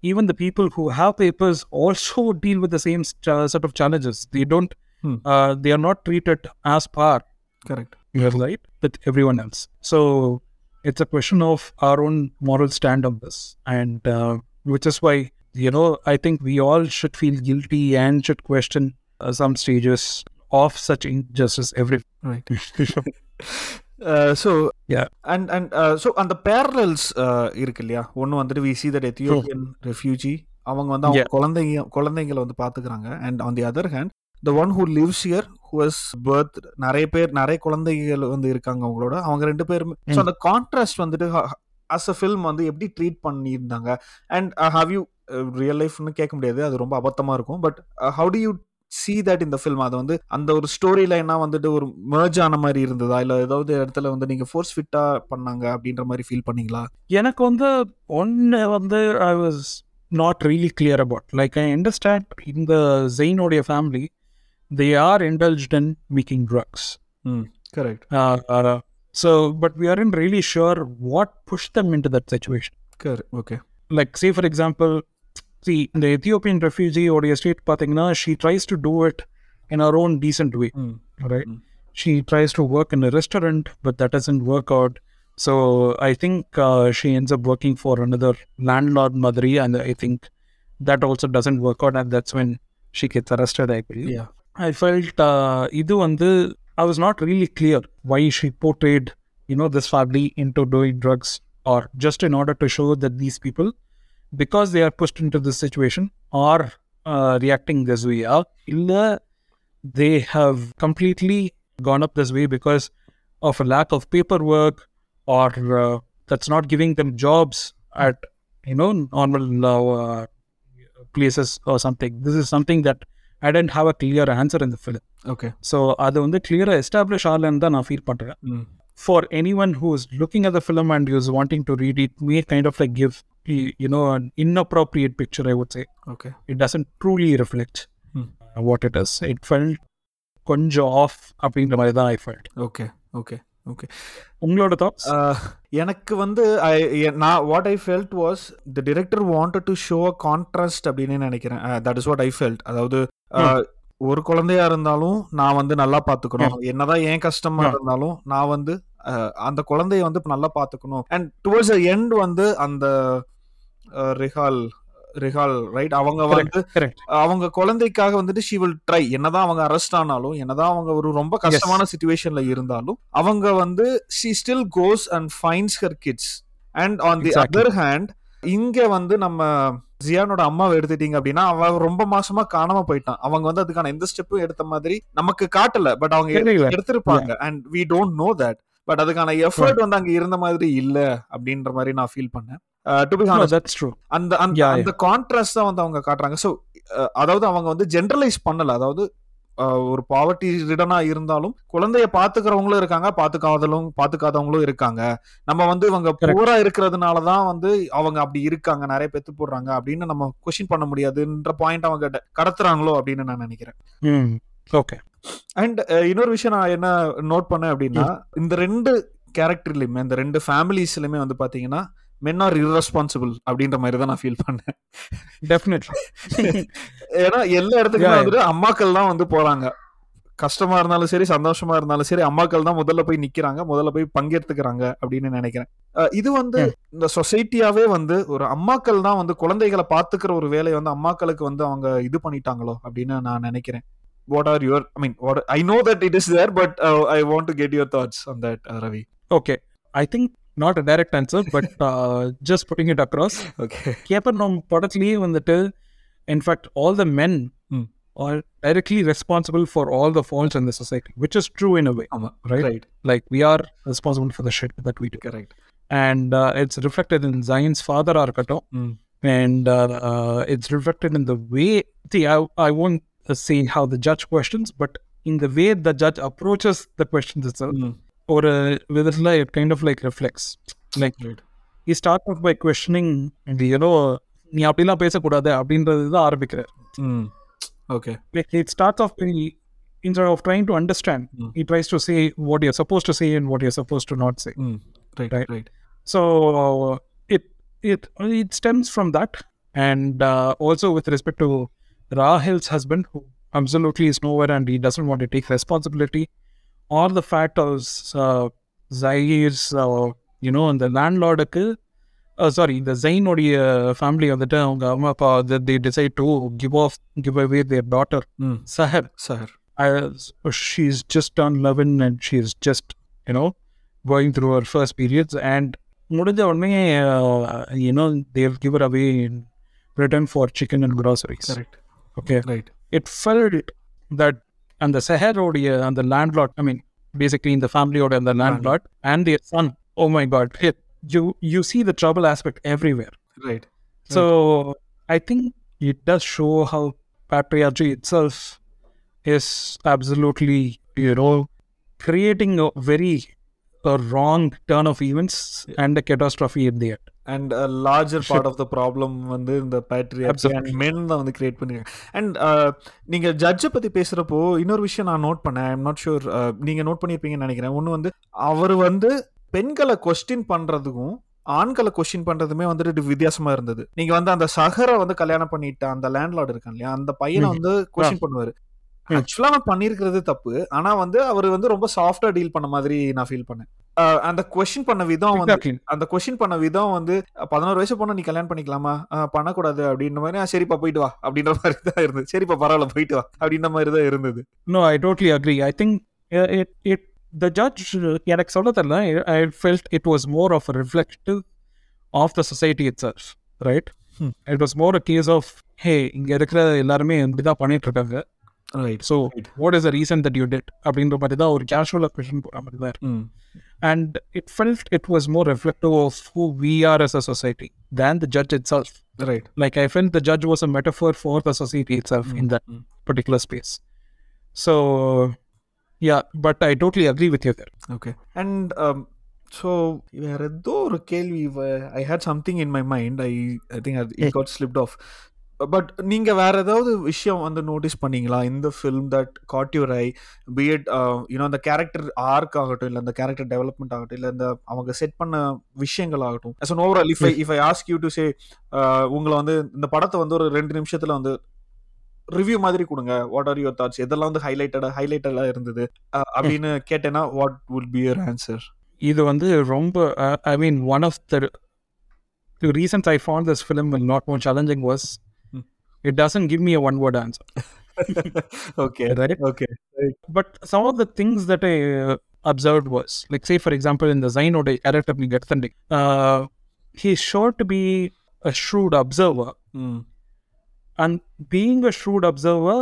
even the people who have papers also deal with the same st- set of challenges they don't Hmm. uh, they are not treated as par correct you're right with everyone else so it's a question of our own moral stand on this and uh, which is why you know i think we all should feel guilty and should question uh, some stages of such injustice every right (laughs) (laughs) so Yeah. And and so அந்த parallels இருக்கு இல்லையா ஒன்று வந்துட்டு we see that Ethiopian refugee அவங்க வந்து அவங்க Yeah. குழந்தைங்க குழந்தைங்களை வந்து பார்த்துக்கிறாங்க and on the other hand the one who lives here has birth நிறைய பேர் நிறைய குழந்தைகள் வந்து இருக்காங்க அவங்களோட. அவங்க ரெண்டு பேருமே. ஸோ. அந்த கான்ட்ராஸ்ட் வந்துட்டு அஸ் அ ஃபில்ம் வந்து எப்படி ட்ரீட் பண்ணியிருந்தாங்க? அண்ட் ஹாவ் யூ ரியல் லைஃப்னு கேட்க முடியாது. அது ரொம்ப அபத்தமா இருக்கும். But how do you see that இந்த ஃபில்ம் அது வந்து அந்த ஒரு ஸ்டோரி லைனா வந்துட்டு ஒரு merge ஆன மாதிரி இருந்ததா? இல்ல ஏதாவது இடத்துல வந்து நீங்க ஃபோர்ஸ் ஃபிட்டா பண்ணாங்க அப்படின்ற மாதிரி ஃபீல் பண்ணீங்களா? எனக்கு வந்து ஒன்று வந்து I was not really clear about like I understand இந்த ஜெயினோடைய family they are indulged in making drugs. Mm, correct. Uh, uh, so, but we aren't really sure what pushed them into that situation. Correct. Okay. Like, say, for example, see, the Ethiopian refugee or state Patigna, she tries to do it in her own decent way, mm. right? Mm. She tries to work in a restaurant, but that doesn't work out. So I think uh, she ends up working for another landlord, Madri, and I think that also doesn't work out, and that's when she gets arrested, I believe. Yeah. I felt uh, இது வந்து I was not really clear why she portrayed you know this family into doing drugs or just in order to show that these people because they are pushed into this situation are uh, reacting this way ஆ இல்ல they have completely gone up this way because of a lack of paperwork or uh, that's not giving them jobs at you know normal uh, places or something this is something that i didn't have a clear answer in the film okay so அது வந்து clear-ஆ establish ஆகலன்னு தான் நான் feel பண்ணுறேன் ம் for anyone who is looking at the film and is wanting to read it may kind of like give y- you know an inappropriate picture i would say okay it doesn't truly reflect Hmm. uh, what it is it felt கொஞ்சம் off அப்படின்ற மாதிரி தான் I felt okay okay okay உங்களோட thoughts எனக்கு வந்து நான் what I felt was the director wanted to show a contrast அப்படின்னு நினைக்கிறேன். That is what I felt அதாவது ஒரு குழந்தையா இருந்தாலும் நான் வந்து நல்லா பாத்துக்கணும். என்னதான் ஏன் கஷ்டமா. இருந்தாலும் நான் வந்து அந்த குழந்தைய வந்து நல்லா பாத்துக்கணும். அண்ட் டுவர்ட்ஸ் எண்ட் வந்து அந்த ரிஹால் ரிஹால் ரைட் அவங்க வந்து அவங்க குழந்தைக்காக வந்துட்டு ஷி வில் ட்ரை என்னதான் அவங்க அரெஸ்ட் ஆனாலும் என்னதான் அவங்க ஒரு ரொம்ப கஷ்டமான சுச்சுவேஷன்ல இருந்தாலும் அவங்க வந்து she still goes and finds her kids and on the. Other hand இங்க வந்து நம்ம ஜியானோட அம்மாவை எடுத்துட்டீங்க அப்படின்னா அவ ரொம்ப மாசமா காணாம போயிட்டான். அவங்க வந்து அதுக்கான எந்த ஸ்டெப்பும் எடுத்த மாதிரி நமக்கு காட்டல. பட் அவங்க. எடுத்திருப்பாங்க. And we don't know that but அதுக்கான எஃபர்ட் வந்து அங்க இருந்த மாதிரி இல்ல அப்படின்ற மாதிரி நான் ஃபீல் பண்ணேன். டு பி தட்ஸ் ட்ரூ அந்த அந்த அந்த கான்ட்ராஸ்ட் தான் வந்து அவங்க காட்டுறாங்க. ஸோ அதாவது அவங்க வந்து ஜென்ரலைஸ் பண்ணல. அதாவது அஹ், ஒரு பாவர்ட்டி ரிடனா இருந்தாலும் குழந்தைய பாத்துக்கிறவங்களும் இருக்காங்க பாத்துக்காதவங்களும் பாத்துக்காதவங்களும் இருக்காங்க. நம்ம வந்து இவங்க. பூரா இருக்கிறதுனால தான் வந்து அவங்க அப்படி இருக்காங்க நிறைய பெத்து போடுறாங்க அப்படின்னு நம்ம கொஸ்டின் பண்ண முடியாதுன்ற பாயிண்ட் அவங்க கடத்துறாங்களோ அப்படின்னு நான் நினைக்கிறேன். ஓகே அண்ட் இன்னொரு விஷயம் நான் என்ன நோட் பண்ணேன் அப்படின்னா இந்த ரெண்டு கேரக்டர்லயுமே இந்த ரெண்டு ஃபேமிலிஸ்லயுமே வந்து பாத்தீங்கன்னா மென் ஆர் irresponsible அப்படின்ற மாதிரி தான் நான் ஃபீல் பண்ணேன். டெஃபினெட்லி ஏன்னா எல்லா இடத்துக்குமே வந்துட்டு அம்மாக்கள் தான் வந்து போறாங்க. கஷ்டமா இருந்தாலும் சரி சந்தோஷமா இருந்தாலும் சரி அம்மாக்கள் தான் முதல்ல போய் நிக்கிறாங்க முதல்ல போய் பங்கெடுத்துக்கிறாங்க அப்படின்னு நினைக்கிறேன். இது வந்து. இந்த சொசைட்டியாவே வந்து ஒரு அம்மாக்கள் தான் வந்து குழந்தைகளை பாத்துக்கிற ஒரு வேலையை வந்து அம்மாக்களுக்கு வந்து அவங்க இது பண்ணிட்டாங்களோ அப்படின்னு நான் நினைக்கிறேன். What are your I mean I know that it is there but I want to get your thoughts on that Ravi okay I think Not a direct answer but just putting it across okay Capernaum படத்துலயே வந்துட்டு in fact all the men Hmm. Are directly responsible for all the falls in the society which is true in a way ஆமா Right. Right like we are responsible for the shit that we do correct and uh, it's reflected in Zion's father Arkato ம் and uh, uh, it's reflected in the way see I, I won't uh, say how the judge questions but in the way the judge approaches the questions itself ம் or uh, whether it kind of like reflects like Right. he starts off by questioning the you know நீ அப்படிலாம் பேசக்கூடாது அப்படின்றது தான் ஆரம்பிக்கிறார் ம் okay like it starts off by instead of trying to understand Mm. he tries to say what you're supposed to say and what you're supposed to not say ம் right Right. Right So it it it stems from that, and uh, also with respect to Rahil's husband, who absolutely is nowhere and he doesn't want to take responsibility, or the fact of uh, Zair's, uh, you know, and the landlord. Uh, sorry, the Zainodia family of the town, that they decide to give off, give away their daughter, ம் Sahar. Sir As she's just turned 11 and she's just, you know, going through her first periods. And முடிஞ்ச உடனே you know they'll give her away in return for chicken and groceries correct okay right it felt that and the seher odia and the landlord i mean basically in the family order and the landlord mm-hmm. and the son. Oh my god. You you see the trouble aspect everywhere. Right. So i think it does show how patriarchy itself is absolutely you know creating a very a wrong turn of events and a catastrophe at the end. And larger part of the problem வந்து இந்த battery and. மென் தான் வந்து create பண்ணிருக்காங்க. And நீங்க ஜட்ஜை பத்தி பேசுறப்போ இன்னொரு விஷயம் நான் நோட் பண்ணேன். ஐம் நாட் ஷூர் நீங்க நோட் பண்ணியிருப்பீங்கன்னு நினைக்கிறேன். ஒன்று வந்து அவர் வந்து பெண்களை கொஸ்டின் பண்றதுக்கும் ஆண்களை கொஸ்டின் பண்றதுமே வந்துட்டு வித்தியாசமா இருந்தது. நீங்க வந்து அந்த சஹரை வந்து கல்யாணம் பண்ணிட்ட அந்த லேண்ட்லார்டு இருக்கான் இல்லையா? அந்த பையனை. வந்து கொஸ்டின் பண்ணுவாரு. ஆக்சுவலா நான் பண்ணிருக்கிறது தப்பு. ஆனா வந்து அவர் வந்து ரொம்ப சாஃப்டா டீல் பண்ண மாதிரி நான் ஃபீல் பண்ணேன். அந்த கொஸ்டின் பண்ண விதம் வந்து. அந்த கொஸ்டின் பண்ண விதம் வந்து பதினோரு வயசு பொண்ணு நீ கல்யாணம் பண்ணிக்கலாமா பண்ணக்கூடாது அப்படின்ற மாதிரி "ஆ, சரிப்பா போயிட்டு வா அப்படின்ற மாதிரி தான் இருந்தது சரிப்பா பரவாயில்ல போயிட்டு வா அப்படின்ற மாதிரி தான் இருந்தது No, I totally agree. I think uh, it it the judge uh, எனக்கு சொல்ல தெரியல I felt it was more of a reflective of the society itself, right? Hmm. It was more a case of hey இங்க இருக்கிற எல்லாருமே இப்படிதான் பண்ணிட்டு இருக்காங்க Right so what is the reason that you did அப்படின்ற மாதிரி தான் ஒரு கேஷுவலாக கொஷின் போகிற மாதிரி தான் இருக்கு ம் and it felt it was more reflective of who we are as a society than the judge itself right like I felt the judge was a metaphor for the society itself in that mm. particular space. So, yeah, but I totally agree with you there. Okay and so வேற ஏதோ ஒரு கேள்வி I had something in my mind I I think it got slipped off but நீங்கள் வேற ஏதாவது விஷயம் வந்து notice பண்ணீங்களா? இந்த film that caught your eye bit you know அந்த கேரக்டர் ஆர்க் ஆகட்டும் இல்லை அந்த கேரக்டர் டெவலப்மெண்ட் ஆகட்டும் இல்லை இந்த அவங்க செட் பண்ண விஷயங்கள் ஆகட்டும். As an overall if I if I ask you to say உங்களை வந்து இந்த படத்தை வந்து ஒரு ரெண்டு நிமிஷத்தில் வந்து ரிவ்யூ மாதிரி கொடுங்க. வாட் ஆர் யுவர் தாட்ஸ் இதெல்லாம் வந்து ஹைலைட்டடா ஹைலைட்டடா இருந்தது? அப்படின்னு கேட்டேன்னா what would be your answer இது வந்து ரொம்ப I mean one of the found this film a lot more challenging was Hmm. it doesn't give me a one word answer. (laughs) Okay Right? Okay But some of the things that I uh, observed was, like, say, for example, in the Zainode character, we get Thandi, uh, he's sure to be a shrewd observer, ம் and being a shrewd observer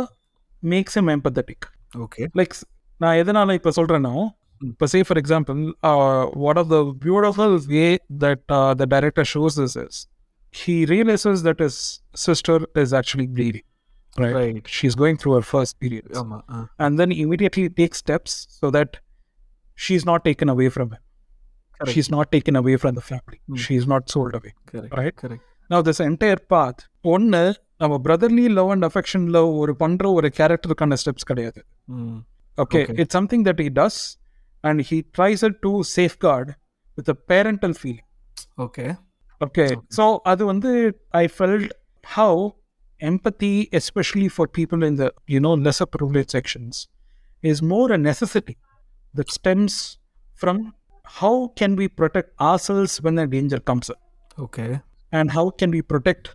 makes him empathetic. Okay Like, நான் எதனால இப்போ சொல்கிறேன்னா இப்போ say for example one of the beautiful way that the director shows this is He realizes that is sister is actually bleeding right? Right She's going through her first period. ஆமா ஆ and then immediately take steps so that she's not taken away from him. Correct. She's not taken away from the family. Hmm. She's not sold away. Correct Right? Correct Now, this entire path, ஒன்று நம்ம brotherly love and அஃபெக்ஷனில் ஒரு பண்ணுற ஒரு கேரக்டருக்கான steps கிடையாது ம் okay Okay. It's something that he does and he tries it to safeguard with a parental feeling okay okay so அது வந்து I felt how empathy, especially for people in the you know lesser privileged sections, is more a necessity that stems from how can we protect ourselves when a danger comes up, okay and how can we protect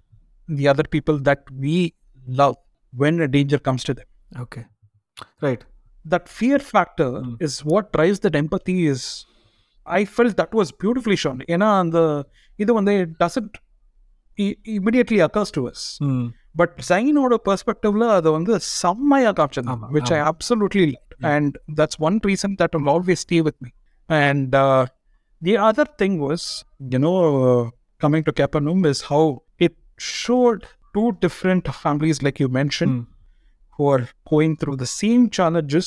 the other people that we love when a danger comes to them. Okay right That fear factor Mm. is what drives that empathy. Is I felt that was beautifully shown. ஏன்னா அந்த இது வந்து it doesn't i- immediately occurs to us. ம் but ஜைனோட பெர்ஸ்பெக்டிவ்ல அதை வந்து செம்மையாக காமிச்சிருந்தாங்க ஆமா, which I ஆமா. Absolutely and that's one reason that will always stay with me and the other thing was you know coming to Capernaum is how it showed two different families like you mention ம் who are going through the same challenges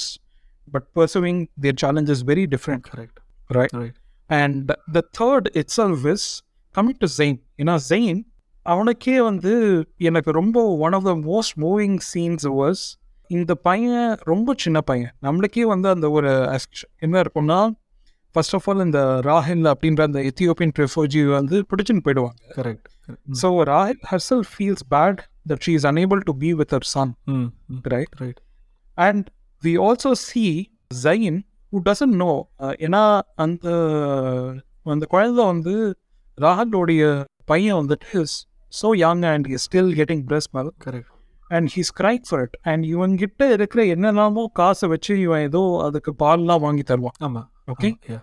but pursuing their challenges very different correct right right and the third itself is coming to Zayn. ஏன்னா Zain அவனுக்கே வந்து எனக்கு ரொம்ப one of the most moving scenes was இந்த பையன் ரொம்ப சின்ன பையன் நம்மளுக்கே வந்து அந்த ஒரு as- என்ன இருக்கும்னா ஃபர்ஸ்ட் ஆஃப் ஆல் இந்த ராஹில் அப்படின்ற அந்த எத்தியோப்பியன் ரெஃப்யூஜி வந்து பிடிச்சின்னு போயிடுவாங்க correct so Rahil Harshal feels bad that she is unable to be with her son ம் ம் right right and we also see Zayn who doesn't know uh, ஏன்னா அந்த அந்த குழந்தை வந்து ராகலோடைய பையன் வந்துட்டு is so young and is still getting breast milk correct and he's crying for it and இவன்கிட்ட இருக்கிற என்னெல்லாமோ காசை வச்சு இவன் ஏதோ அதுக்கு பால்லாம் வாங்கி தருவான் ஆமா okay yeah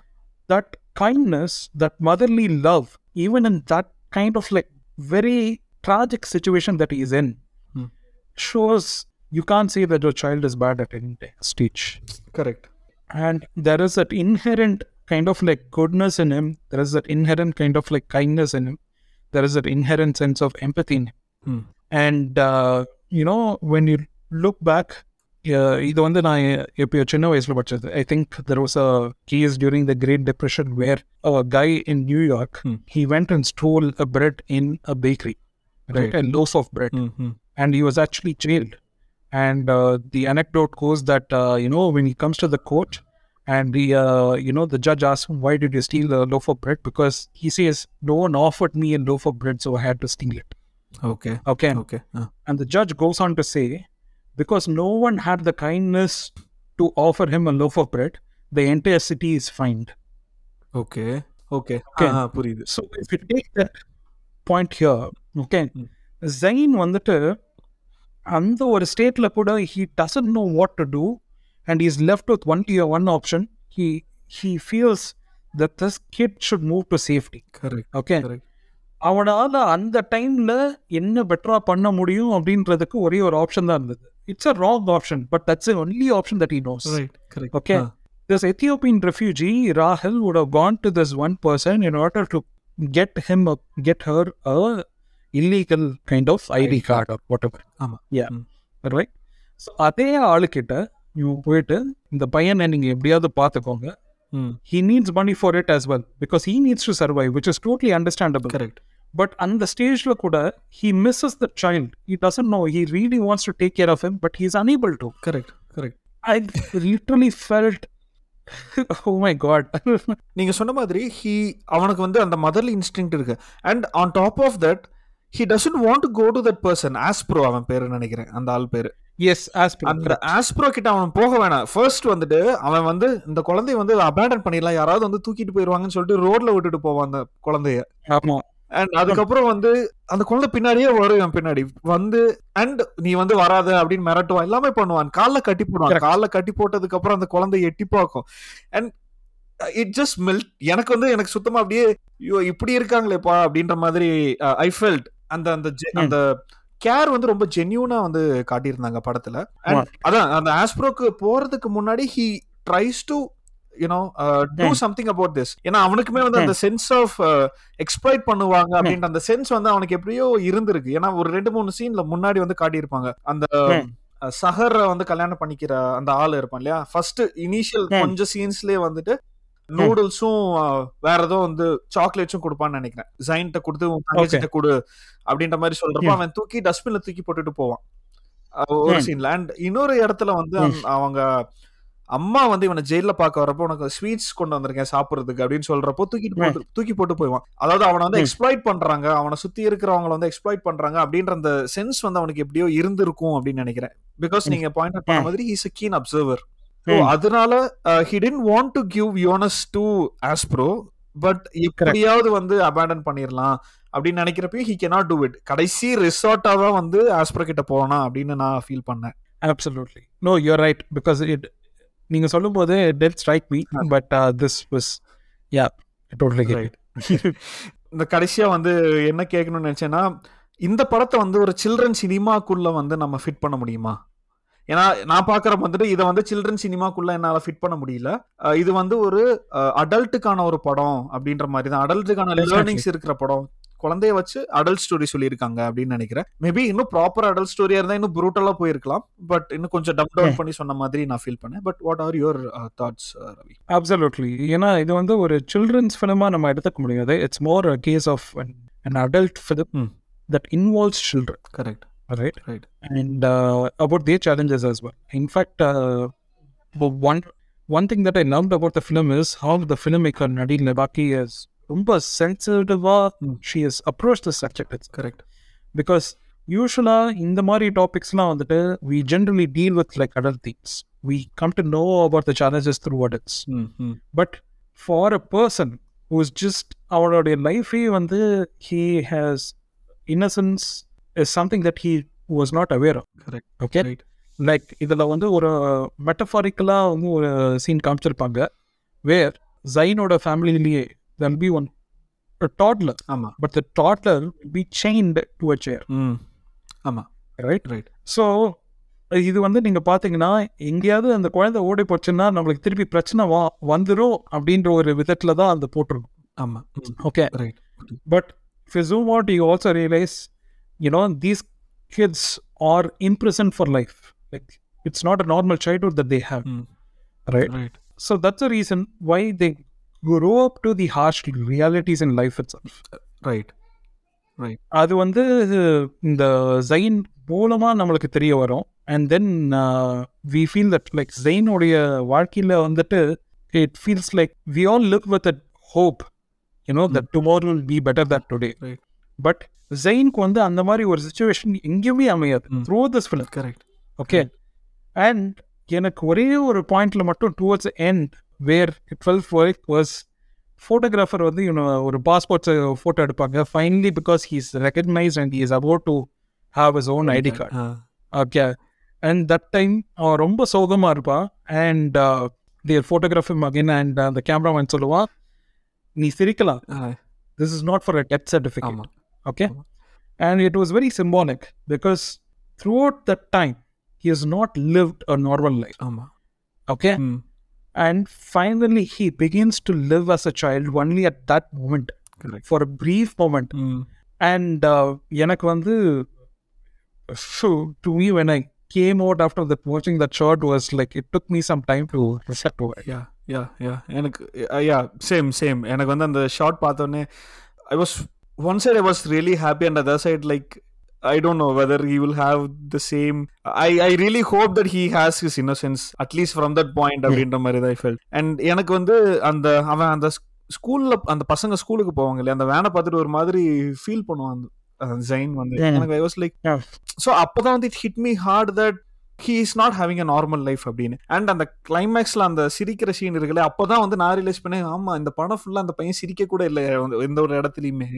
that kindness, that motherly love, even in that kind of like very tragic situation that he is in, Hmm. shows you can't say that your child is bad at any stage. Correct And there is that inherent kind of like goodness in him, there is that inherent kind of like kindness in him, there is that inherent sense of empathy in him. ம் And, uh, you know, when you look back, uh, இது வந்து நான் எப்போ சின்ன வயசுல படிச்சது I think there was a case during the Great Depression where a guy in New York Hmm. He went and stole a bread in a bakery Right. Right a loaves of bread ம் ம் and he was actually jailed. And uh, the anecdote goes that uh, you know when he comes to the court, and the uh, you know the judge asks him why did you steal a loaf of bread because he says no one offered me a loaf of bread so I had to steal it. Okay Okay, okay ah and the judge goes on to say because no one had the kindness to offer him a loaf of bread, the entire city is fined. Okay okay Okay. ஆ புரியுது So if you take that point here, okay, Mm. Zayn வந்துட்டு அந்த ஒரு ஸ்டேட்ல கூட he doesn't know what to do and he's left with one one option. He he feels that this kid should move to safety. Correct Okay. Correct அவனால அந்த டைம்ல என்ன பெட்டரா பண்ண முடியும் அப்படின்றதுக்கு ஒரே ஒரு ஆப்ஷன் தான் இருந்தது it's a wrong option but that's the only option that he knows right correct Okay. this Ethiopian refugee Rahel would have gone to this one person in order to get him a, get her a illegal kind of ID card or whatever. ஆமா. Yeah. ம். Right. So அதே ஆளுக்கிட்ட இவன் போயிட்டு இந்த பையனை நீங்க எப்படியாவது பார்த்துக்கோங்க ம் he needs money for it as well because he needs to survive which is totally understandable correct but அந்த ஸ்டேஜ்ல கூட he misses the child he doesn't know he really wants to take care of him but he's unable to correct correct I literally felt oh my god நீங்க சொன்ன மாதிரி he அவனுக்கு வந்து அந்த motherly instinct இருக்கு and on top of that he doesn't want to go to that person Aspro அவன் பேரு நினைக்கிறேன். அந்த ஆள் பேரு. Yes as per அந்த ஆஸ்ப்ரோ கிட்ட அவன் போக வேணாம். ஃபர்ஸ்ட் வந்துட்டு அவன் வந்து இந்த குழந்தைய வந்து அபேண்டன் பண்ணிடலாம். யாராவது வந்து தூக்கிட்டு போயிருவாங்கன்னு சொல்லிட்டு ரோட்ல விட்டுட்டு போவான் அந்த குழந்தைய. ஆமா. அண்ட் அதுக்கப்புறம் வந்து அந்த குழந்தை பின்னாடியே வரும் என் பின்னாடி. வந்து அண்ட் நீ வந்து வராத அப்படின்னு மிரட்டுவான். எல்லாமே பண்ணுவான். கால்ல கட்டி போடுவான். கால்ல கட்டி போட்டதுக்கு அப்புறம் அந்த குழந்தை எட்டி பார்க்கும். அண்ட் இட் ஜஸ்ட் மெல்ட் எனக்கு வந்து எனக்கு சுத்தமா அப்படியே ஐயோ இப்படி இருக்காங்களேப்பா அப்படின்ற மாதிரி ஐ ஃபெல்ட் அந்த அந்த. அந்த கேர் வந்து ரொம்ப ஜென்யூனா வந்து காட்டியிருந்தாங்க படத்துல. அதான் அந்த ஆஸ்ப்ரோக்கு போறதுக்கு முன்னாடி he tries to you know do. Something about this ஏன்னா அவனுக்குமே வந்து அந்த சென்ஸ் ஆஃப் எக்ஸ்ப்ளாய்ட் பண்ணுவாங்க அப்படின்ற அந்த சென்ஸ் வந்து அவனுக்கு எப்படியோ இருந்திருக்கு ஏன்னா ஒரு ரெண்டு மூணு சீன்ல முன்னாடி வந்து காட்டியிருப்பாங்க அந்த. அஹ், சஹரை வந்து கல்யாணம் பண்ணிக்கிற அந்த ஆள் இருப்பான் இல்லையா ஃபர்ஸ்ட் இனிஷியல். கொஞ்சம் சீன்ஸ்லயே வந்துட்டு நூடுல்ஸும் வேற ஏதோ வந்து சாக்லேட்ஸும் கொடுப்பான்னு நினைக்கிறேன் ஜைன்ட்ட கொடுத்து உன் தங்கச்சிட்ட கொடு அப்படின்ற மாதிரி சொல்றப்ப. அவன் தூக்கி டஸ்ட்பின்ல தூக்கி போட்டுட்டு போவான் ஒரு. சீன்ல அண்ட் இன்னொரு இடத்துல வந்து அவங்க அம்மா வந்து இவனை ஜெயில பார்க்க வரப்போ உனக்கு ஸ்வீட்ஸ் கொண்டு வந்திருக்கேன் சாப்பிடுறதுக்கு அப்படின்னு சொல்றப்போ தூக்கிட்டு போட்டு தூக்கி போட்டு போயிடுவான் அதாவது அவனை வந்து. எக்ஸ்ப்ளாய்ட் பண்றாங்க அவனை சுத்தி இருக்கிறவங்கள வந்து எக்ஸ்ப்ளாய்ட் பண்றாங்க அப்படின்ற அந்த சென்ஸ் வந்து அவனுக்கு எப்படியோ இருந்திருக்கும் அப்படின்னு நினைக்கிறேன் பிகாஸ். நீங்க பாயிண்ட் அவுட் பண்ண. மாதிரி ஹீஸ் அ கீன் அப்சர்வர். அதனால he didn't want to give Yonas to Aspro but எப்படியாவது வந்து அபேண்டன் பண்ணிடலாம் அப்படின்னு நினைக்கிறப்பயும் ஹி கேனாட் டூ இட் கடைசி ரிசார்ட்டா தான் வந்து ஆஸ்ப்ரோ கிட்ட போனா அப்படின்னு நான் ஃபீல் பண்ணேன். Absolutely. No you're right because it நீங்க me but uh, this was yeah I totally get Right. it. (laughs) இந்த கடைசியா வந்து என்ன கேட்கணும்னு நினைச்சேன்னா இந்த படத்தை வந்து ஒரு சில்ட்ரன் சினிமாக்குள்ள வந்து நம்ம ஃபிட் பண்ண முடியுமா? ஏன்னா நான் பாக்குற வந்துட்டு இதை வந்து சில்ட்ரன் சினிமாக்குள்ள என்னால ஃபிட் பண்ண முடியல. இது வந்து ஒரு அடல்ட்டுக்கான ஒரு படம் அப்படின்ற மாதிரி தான். அடல்ட்டுக்கான. லேர்னிங்ஸ் இருக்கிற படம். குழந்தைய வச்சு அடல்ட் ஸ்டோரி சொல்லியிருக்காங்க அப்படின்னு நினைக்கிறேன். மேபி இன்னும் ப்ராப்பர் அடல்ட் ஸ்டோரியா இருந்தா இன்னும் ப்ரூட்டலா போயிருக்கலாம். பட் இன்னும் கொஞ்சம் டப் டவுன். பண்ணி சொன்ன மாதிரி நான் ஃபீல் பண்ணேன். But what are your thoughts Ravi? Absolutely. ஏன்னா இது வந்து ஒரு சில்ட்ரன்ஸ் ஃபிலிமா நம்ம எடுத்துக்க முடியாது. It's more case of an adult film Hmm. that involves children. Correct right Right. and uh, about their challenges as well in fact uh, but one one thing that i loved about the film is how the filmmaker nadine lebaki is ரொம்ப சென்சிட்டிவா Hmm. she has approached the subject itself. Correct because யூஸ்வலாக இந்த மாதிரி டாபிக்ஸ்லாம் வந்துட்டு we generally deal with like other things we come to know about the challenges through adults ம் ம் but for a person who's just அவனுடைய லைஃபே வந்து he has innocence is something that he was not aware correct okay right like இதில் வந்து ஒரு மெட்டஃபாரிக்கலாக வந்து ஒரு சீன் காமிச்சிருப்பாங்க வேர் ஜைனோட ஃபேமிலிலேயே தெல் பி ஒன் டாட்லர் ஆமா. But the toddler be chained to a chair ம். ஆமா. ரைட் ரைட் ஸோ இது வந்து நீங்கள் பார்த்தீங்கன்னா எங்கேயாவது அந்த குழந்தை ஓடி போச்சுன்னா நம்மளுக்கு திருப்பி பிரச்சனை வா வந்துடும் அப்படின்ற ஒரு விதத்தில் தான் அந்த போட்டிருக்கும். ஆமா. Okay right but zoom out you also realize you know these kids are imprisoned for life like it's not a normal childhood that they have ம் right right so that's the reason why they grow up to the harsh realities in life itself right அது வந்து இந்த ஜைன் மூலமா நம்மளுக்கு தெரிய வரும் and then we feel that like ஜெயினுடைய வாழ்க்கையில வந்துட்டு it feels like we all live with at hope you know that tomorrow will be better that today Right. but ஜெயினுக்கு வந்து அந்த மாதிரி ஒரு சுச்சுவேஷன் எங்கேயுமே அமையாது. Through this film correct okay and எனக்கு ஒரே ஒரு பாயிண்ட்ல மட்டும் towards end where fell work was photographer வந்து you know, ஒரு பாஸ்போர்ட் ஃபோட்டோ எடுப்பாங்க. Finally because he's recognised and is about to have his own ID card okay and that time அவன் ரொம்ப சோகமாக இருப்பான் and there photography again and அந்த cameraman சொல்லுவான் நீ சிரிக்கலாம். This is not for a death certificate okay ஆமா. and it was very symbolic because throughout that time he has not lived a normal life. ஆமா Okay. ம் And finally, he begins to live as a child only at that moment, correct for a brief moment. ம் And uh, எனக்கு வந்து phew, to me when I came out after that watching that shot was like it took me some time to reflect over it. Yeah yeah yeah எனக்கு yeah same same எனக்கு வந்து அந்த short பார்த்தோன்னே I was One side I was really happy and other side like I don't know whether he will have the same I I really hope that he has his innocence at least from that point அப்படின்ற மாதிரி தான் I felt and எனக்கு வந்து அந்த அவன் அந்த ஸ்கூல்ல அந்த பசங்க ஸ்கூலுக்கு போவாங்க இல்லையா அந்த வேனை பார்த்துட்டு ஒரு மாதிரி ஃபீல் பண்ணுவான் அந்த ஜைன் வந்து Yeah. எனக்கு I was like Yeah. So அப்போதான் வந்து it hit me hard that he is not having a normal life அப்படின்னு அண்ட் அந்த கிளைமேக்ஸ்ல அந்த சிரிக்கிற சீன் இருக்குல்ல அப்போதான் வந்து நான் ரியலைஸ் பண்ணேன் ஆமா இந்த படம் ஃபுல்லா அந்த பையன் சிரிக்க கூட இல்லை எந்த ஒரு இடத்துலயுமே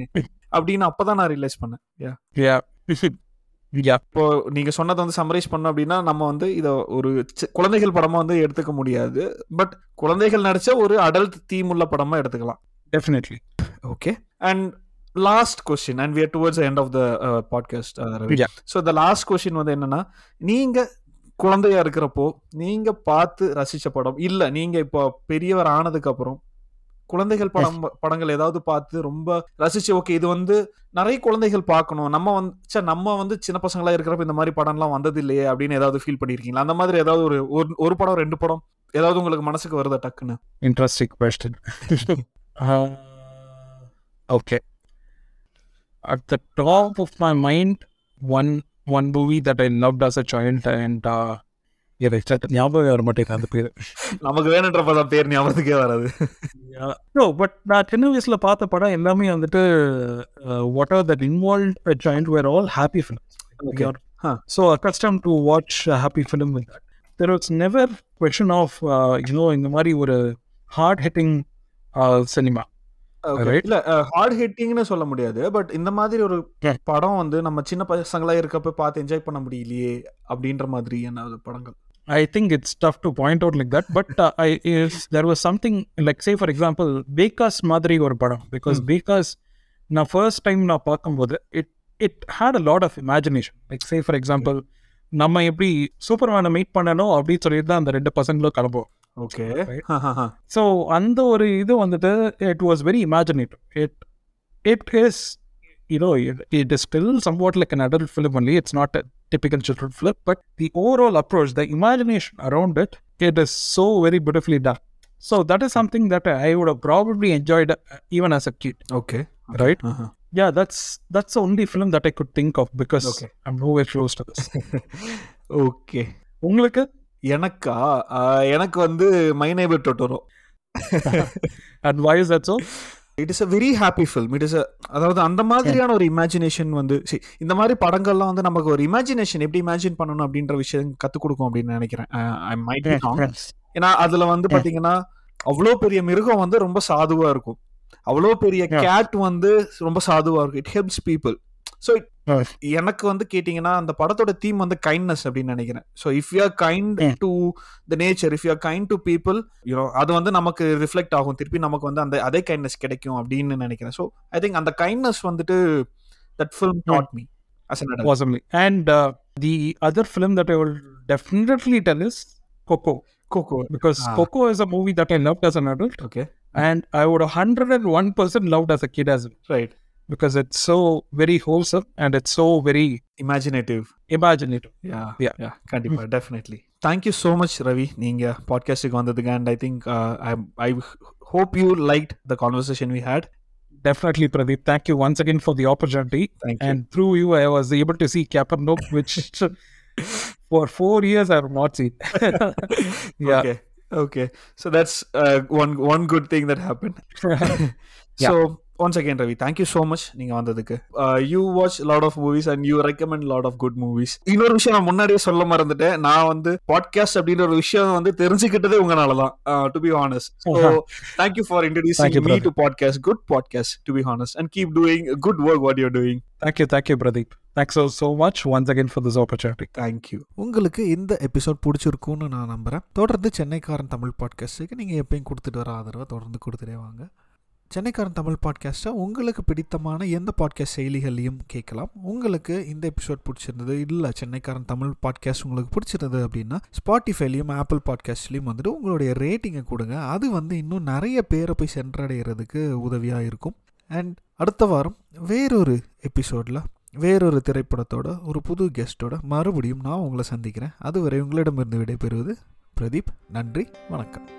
அப்படின்னு அப்பதான் நான் ரியலைஸ் பண்ணேன் Yeah. Yeah. yeah. இப்போ நீங்க சொன்னதை வந்து சம்மரைஸ் பண்ணோம் அப்படின்னா நம்ம வந்து இதை ஒரு குழந்தைகள் படமா வந்து எடுத்துக்க முடியாது பட் குழந்தைகள் நடிச்ச ஒரு அடல்ட் தீம் உள்ள படமா எடுத்துக்கலாம் Definitely. Okay and last question and we're towards end of the podcast. So the last question வந்து என்னன்னா நீங்க குழந்தையா இருக்கிறப்போ நீங்க பார்த்து ரசிச்ச படம். இல்ல நீங்க இப்போ பெரியவர் ஆனதுக்கு அப்புறம் குழந்தைகள் படம் படங்கள் ஏதாவது பார்த்து ரொம்ப ரசிச்சு ஓகே இது வந்து நிறைய குழந்தைகள் பார்க்கணும். நம்ம வந்து ச்சே, நம்ம வந்து சின்ன பசங்களா இருக்கிறப்ப இந்த மாதிரி படம்லாம் வந்தது இல்லையே அப்படின்னு ஏதாவது ஃபீல் பண்ணிருக்கீங்களா? அந்த மாதிரி ஏதாவது ஒரு ஒரு- படம் ரெண்டு படம் ஏதாவது உங்களுக்கு மனசுக்கு வருதா டக்குன்னு? Interesting question. uh, (laughs) okay. At the top of my mind, one one movie that I loved as a child and uh, yeah, exact- ஞாபகம் வர மாட்டேங்குது அந்த பேர் நமக்கு வேணுன்ற படம் பேர் ஞாபகத்துக்கே வராது நோ பட் நான் சின்ன வயசுல பார்த்த படம் எல்லாமே வந்துட்டு what are that involve child where all happy films Okay. Huh. So accustom to watch happy film with that there was never question of you know இந்த மாதிரி ஒரு hard hitting cinema Okay. Right. இல்ல hard ஹிட்டிங்னு சொல்ல முடியாது. But இந்த மாதிரி ஒரு. படம் வந்து நம்ம சின்ன பசங்களா இருக்கப்ப பார்த்து என்ஜாய் பண்ண முடியலையே அப்படின்ற மாதிரி என்ன படங்கள். I think it's tough to point out like that, but uh, I if there was something like say for example, Bekas மாதிரி ஒரு படம். Because Bekas நான் first time நான் பார்க்கும்போது it it had a lot of imagination. Like say for example, நம்ம எப்படி சூப்பர்மேனை meet பண்ணணும் அப்படின்னு சொல்லிட்டு தான் அந்த ரெண்டு பசங்களும் கிளம்புவோம். Okay Right. ஸோ அந்த ஒரு இது வந்துட்டு it was very imaginative it it is you know it is still somewhat like an adult film only it's not a typical children film but the overall approach the imagination around it it is so very beautifully done so that is something that I would probably enjoyed even as a kid okay right yeah that's that's only film that I could think of because Okay. I'm no where close to this okay உங்களுக்கு எனக்கா? எனக்கு வந்து my neighbour Totoro and why is that so it is a very happy film it is அதாவது அந்த மாதிரியான ஒரு imagination வந்து see, இந்த மாதிரி படங்கள்லாம் வந்து நமக்கு ஒரு இமேஜினேஷன் எப்படி இமேஜின் பண்ணணும் அப்படின்ற விஷயம் கத்துக் கொடுக்கும் அப்படின்னு நினைக்கிறேன். ஐ மைட் ஏன்னா அதுல வந்து. பாத்தீங்கன்னா அவ்வளோ பெரிய மிருகம் வந்து ரொம்ப சாதுவா இருக்கும். அவ்வளோ பெரிய. கேட் வந்து ரொம்ப சாதுவா இருக்கும். It helps people so. எனக்கு வந்து கேட்டிங்கன்னா அந்த படத்தோட தீம் வந்து கைண்ட்னஸ் அப்படின்னு நினைக்கிறேன். So if you are kind. To the nature if you are kind to people you know அது வந்து நமக்கு ரிஃப்ளெக்ட் ஆகும். திருப்பி நமக்கு வந்து அந்த அதே கைண்ட்னஸ் கிடைக்கும் அப்படின்னு நினைக்கிறேன். ஸோ ஐ திங்க் அந்த கைண்ட்னஸ் வந்துட்டு that film taught me as an adult possibly. And uh, the other film that I will definitely tell is Coco, Coco because Ah. Coco is a movie that I loved as an adult, okay and I would 101% loved as a kid as well, right because it's so very wholesome and it's so very imaginative. Imaginative. Yeah. Yeah. Yeah. Kandipa, definitely. Thank you so much, Ravi. Ninga podcasting on the and I think uh, I I hope you liked the conversation we had. Definitely, Pradeep. Thank you once again for the opportunity. Thank you. And through you, I was able to see Capernaum, which (laughs) for four years I've not seen. (laughs) yeah. Okay. Okay. So that's uh, one one good thing that happened. (laughs) yeah. So once again, Ravi, thank you so much. நீங்க வந்ததுக்கு uh, you watch a lot of movies and you recommend a lot of good movies. இன்னொரு விஷயம் நான் முன்னாடியே சொல்ல மறந்துட்டேன் நான் வந்து பாட்காஸ்ட் அப்படின்ற ஒரு விஷயம் வந்து தெரிஞ்சுக்கிட்டதே உங்களால தான் to be honest so thank you for Thank introducing you, me. To podcast good podcast to be honest and keep doing good work what you're doing Thank you, thank you, Pradeep. Thanks so, so much once again for this opportunity. Thank you உங்களுக்கு இந்த episode பிடிச்சிருக்கும்னு நான் நம்புகிறேன் தொடர்ந்து சென்னைக்காரன் தமிழ் பாட்காஸ்ட்டுக்கு நீங்கள் எப்பயும் கொடுத்துட்டு வர ஆதரவை தொடர்ந்து கொடுத்துட்டே வாங்க சென்னைக்காரன் தமிழ் பாட்காஸ்ட்டை உங்களுக்கு பிடித்தமான எந்த பாட்காஸ்ட் செயலிகள்லையும் கேட்கலாம். உங்களுக்கு இந்த எபிசோட் பிடிச்சிருந்தது இல்லை சென்னைக்காரன் தமிழ் பாட்காஸ்ட் உங்களுக்கு பிடிச்சிருந்தது அப்படின்னா ஸ்பாட்டிஃபைலையும் ஆப்பிள் பாட்காஸ்ட்லேயும் வந்துட்டு உங்களுடைய ரேட்டிங்கை கொடுங்க. அது வந்து இன்னும் நிறைய பேரை போய் சென்றடைகிறதுக்கு உதவியாக இருக்கும். அண்ட் அடுத்த வாரம் வேறொரு எபிசோடில் வேறொரு திரைப்படத்தோட ஒரு புது கெஸ்ட்டோட மறுபடியும் நான் உங்களை சந்திக்கிறேன். அதுவரை உங்களிடமிருந்து விடைபெறுவது பிரதீப். நன்றி வணக்கம்.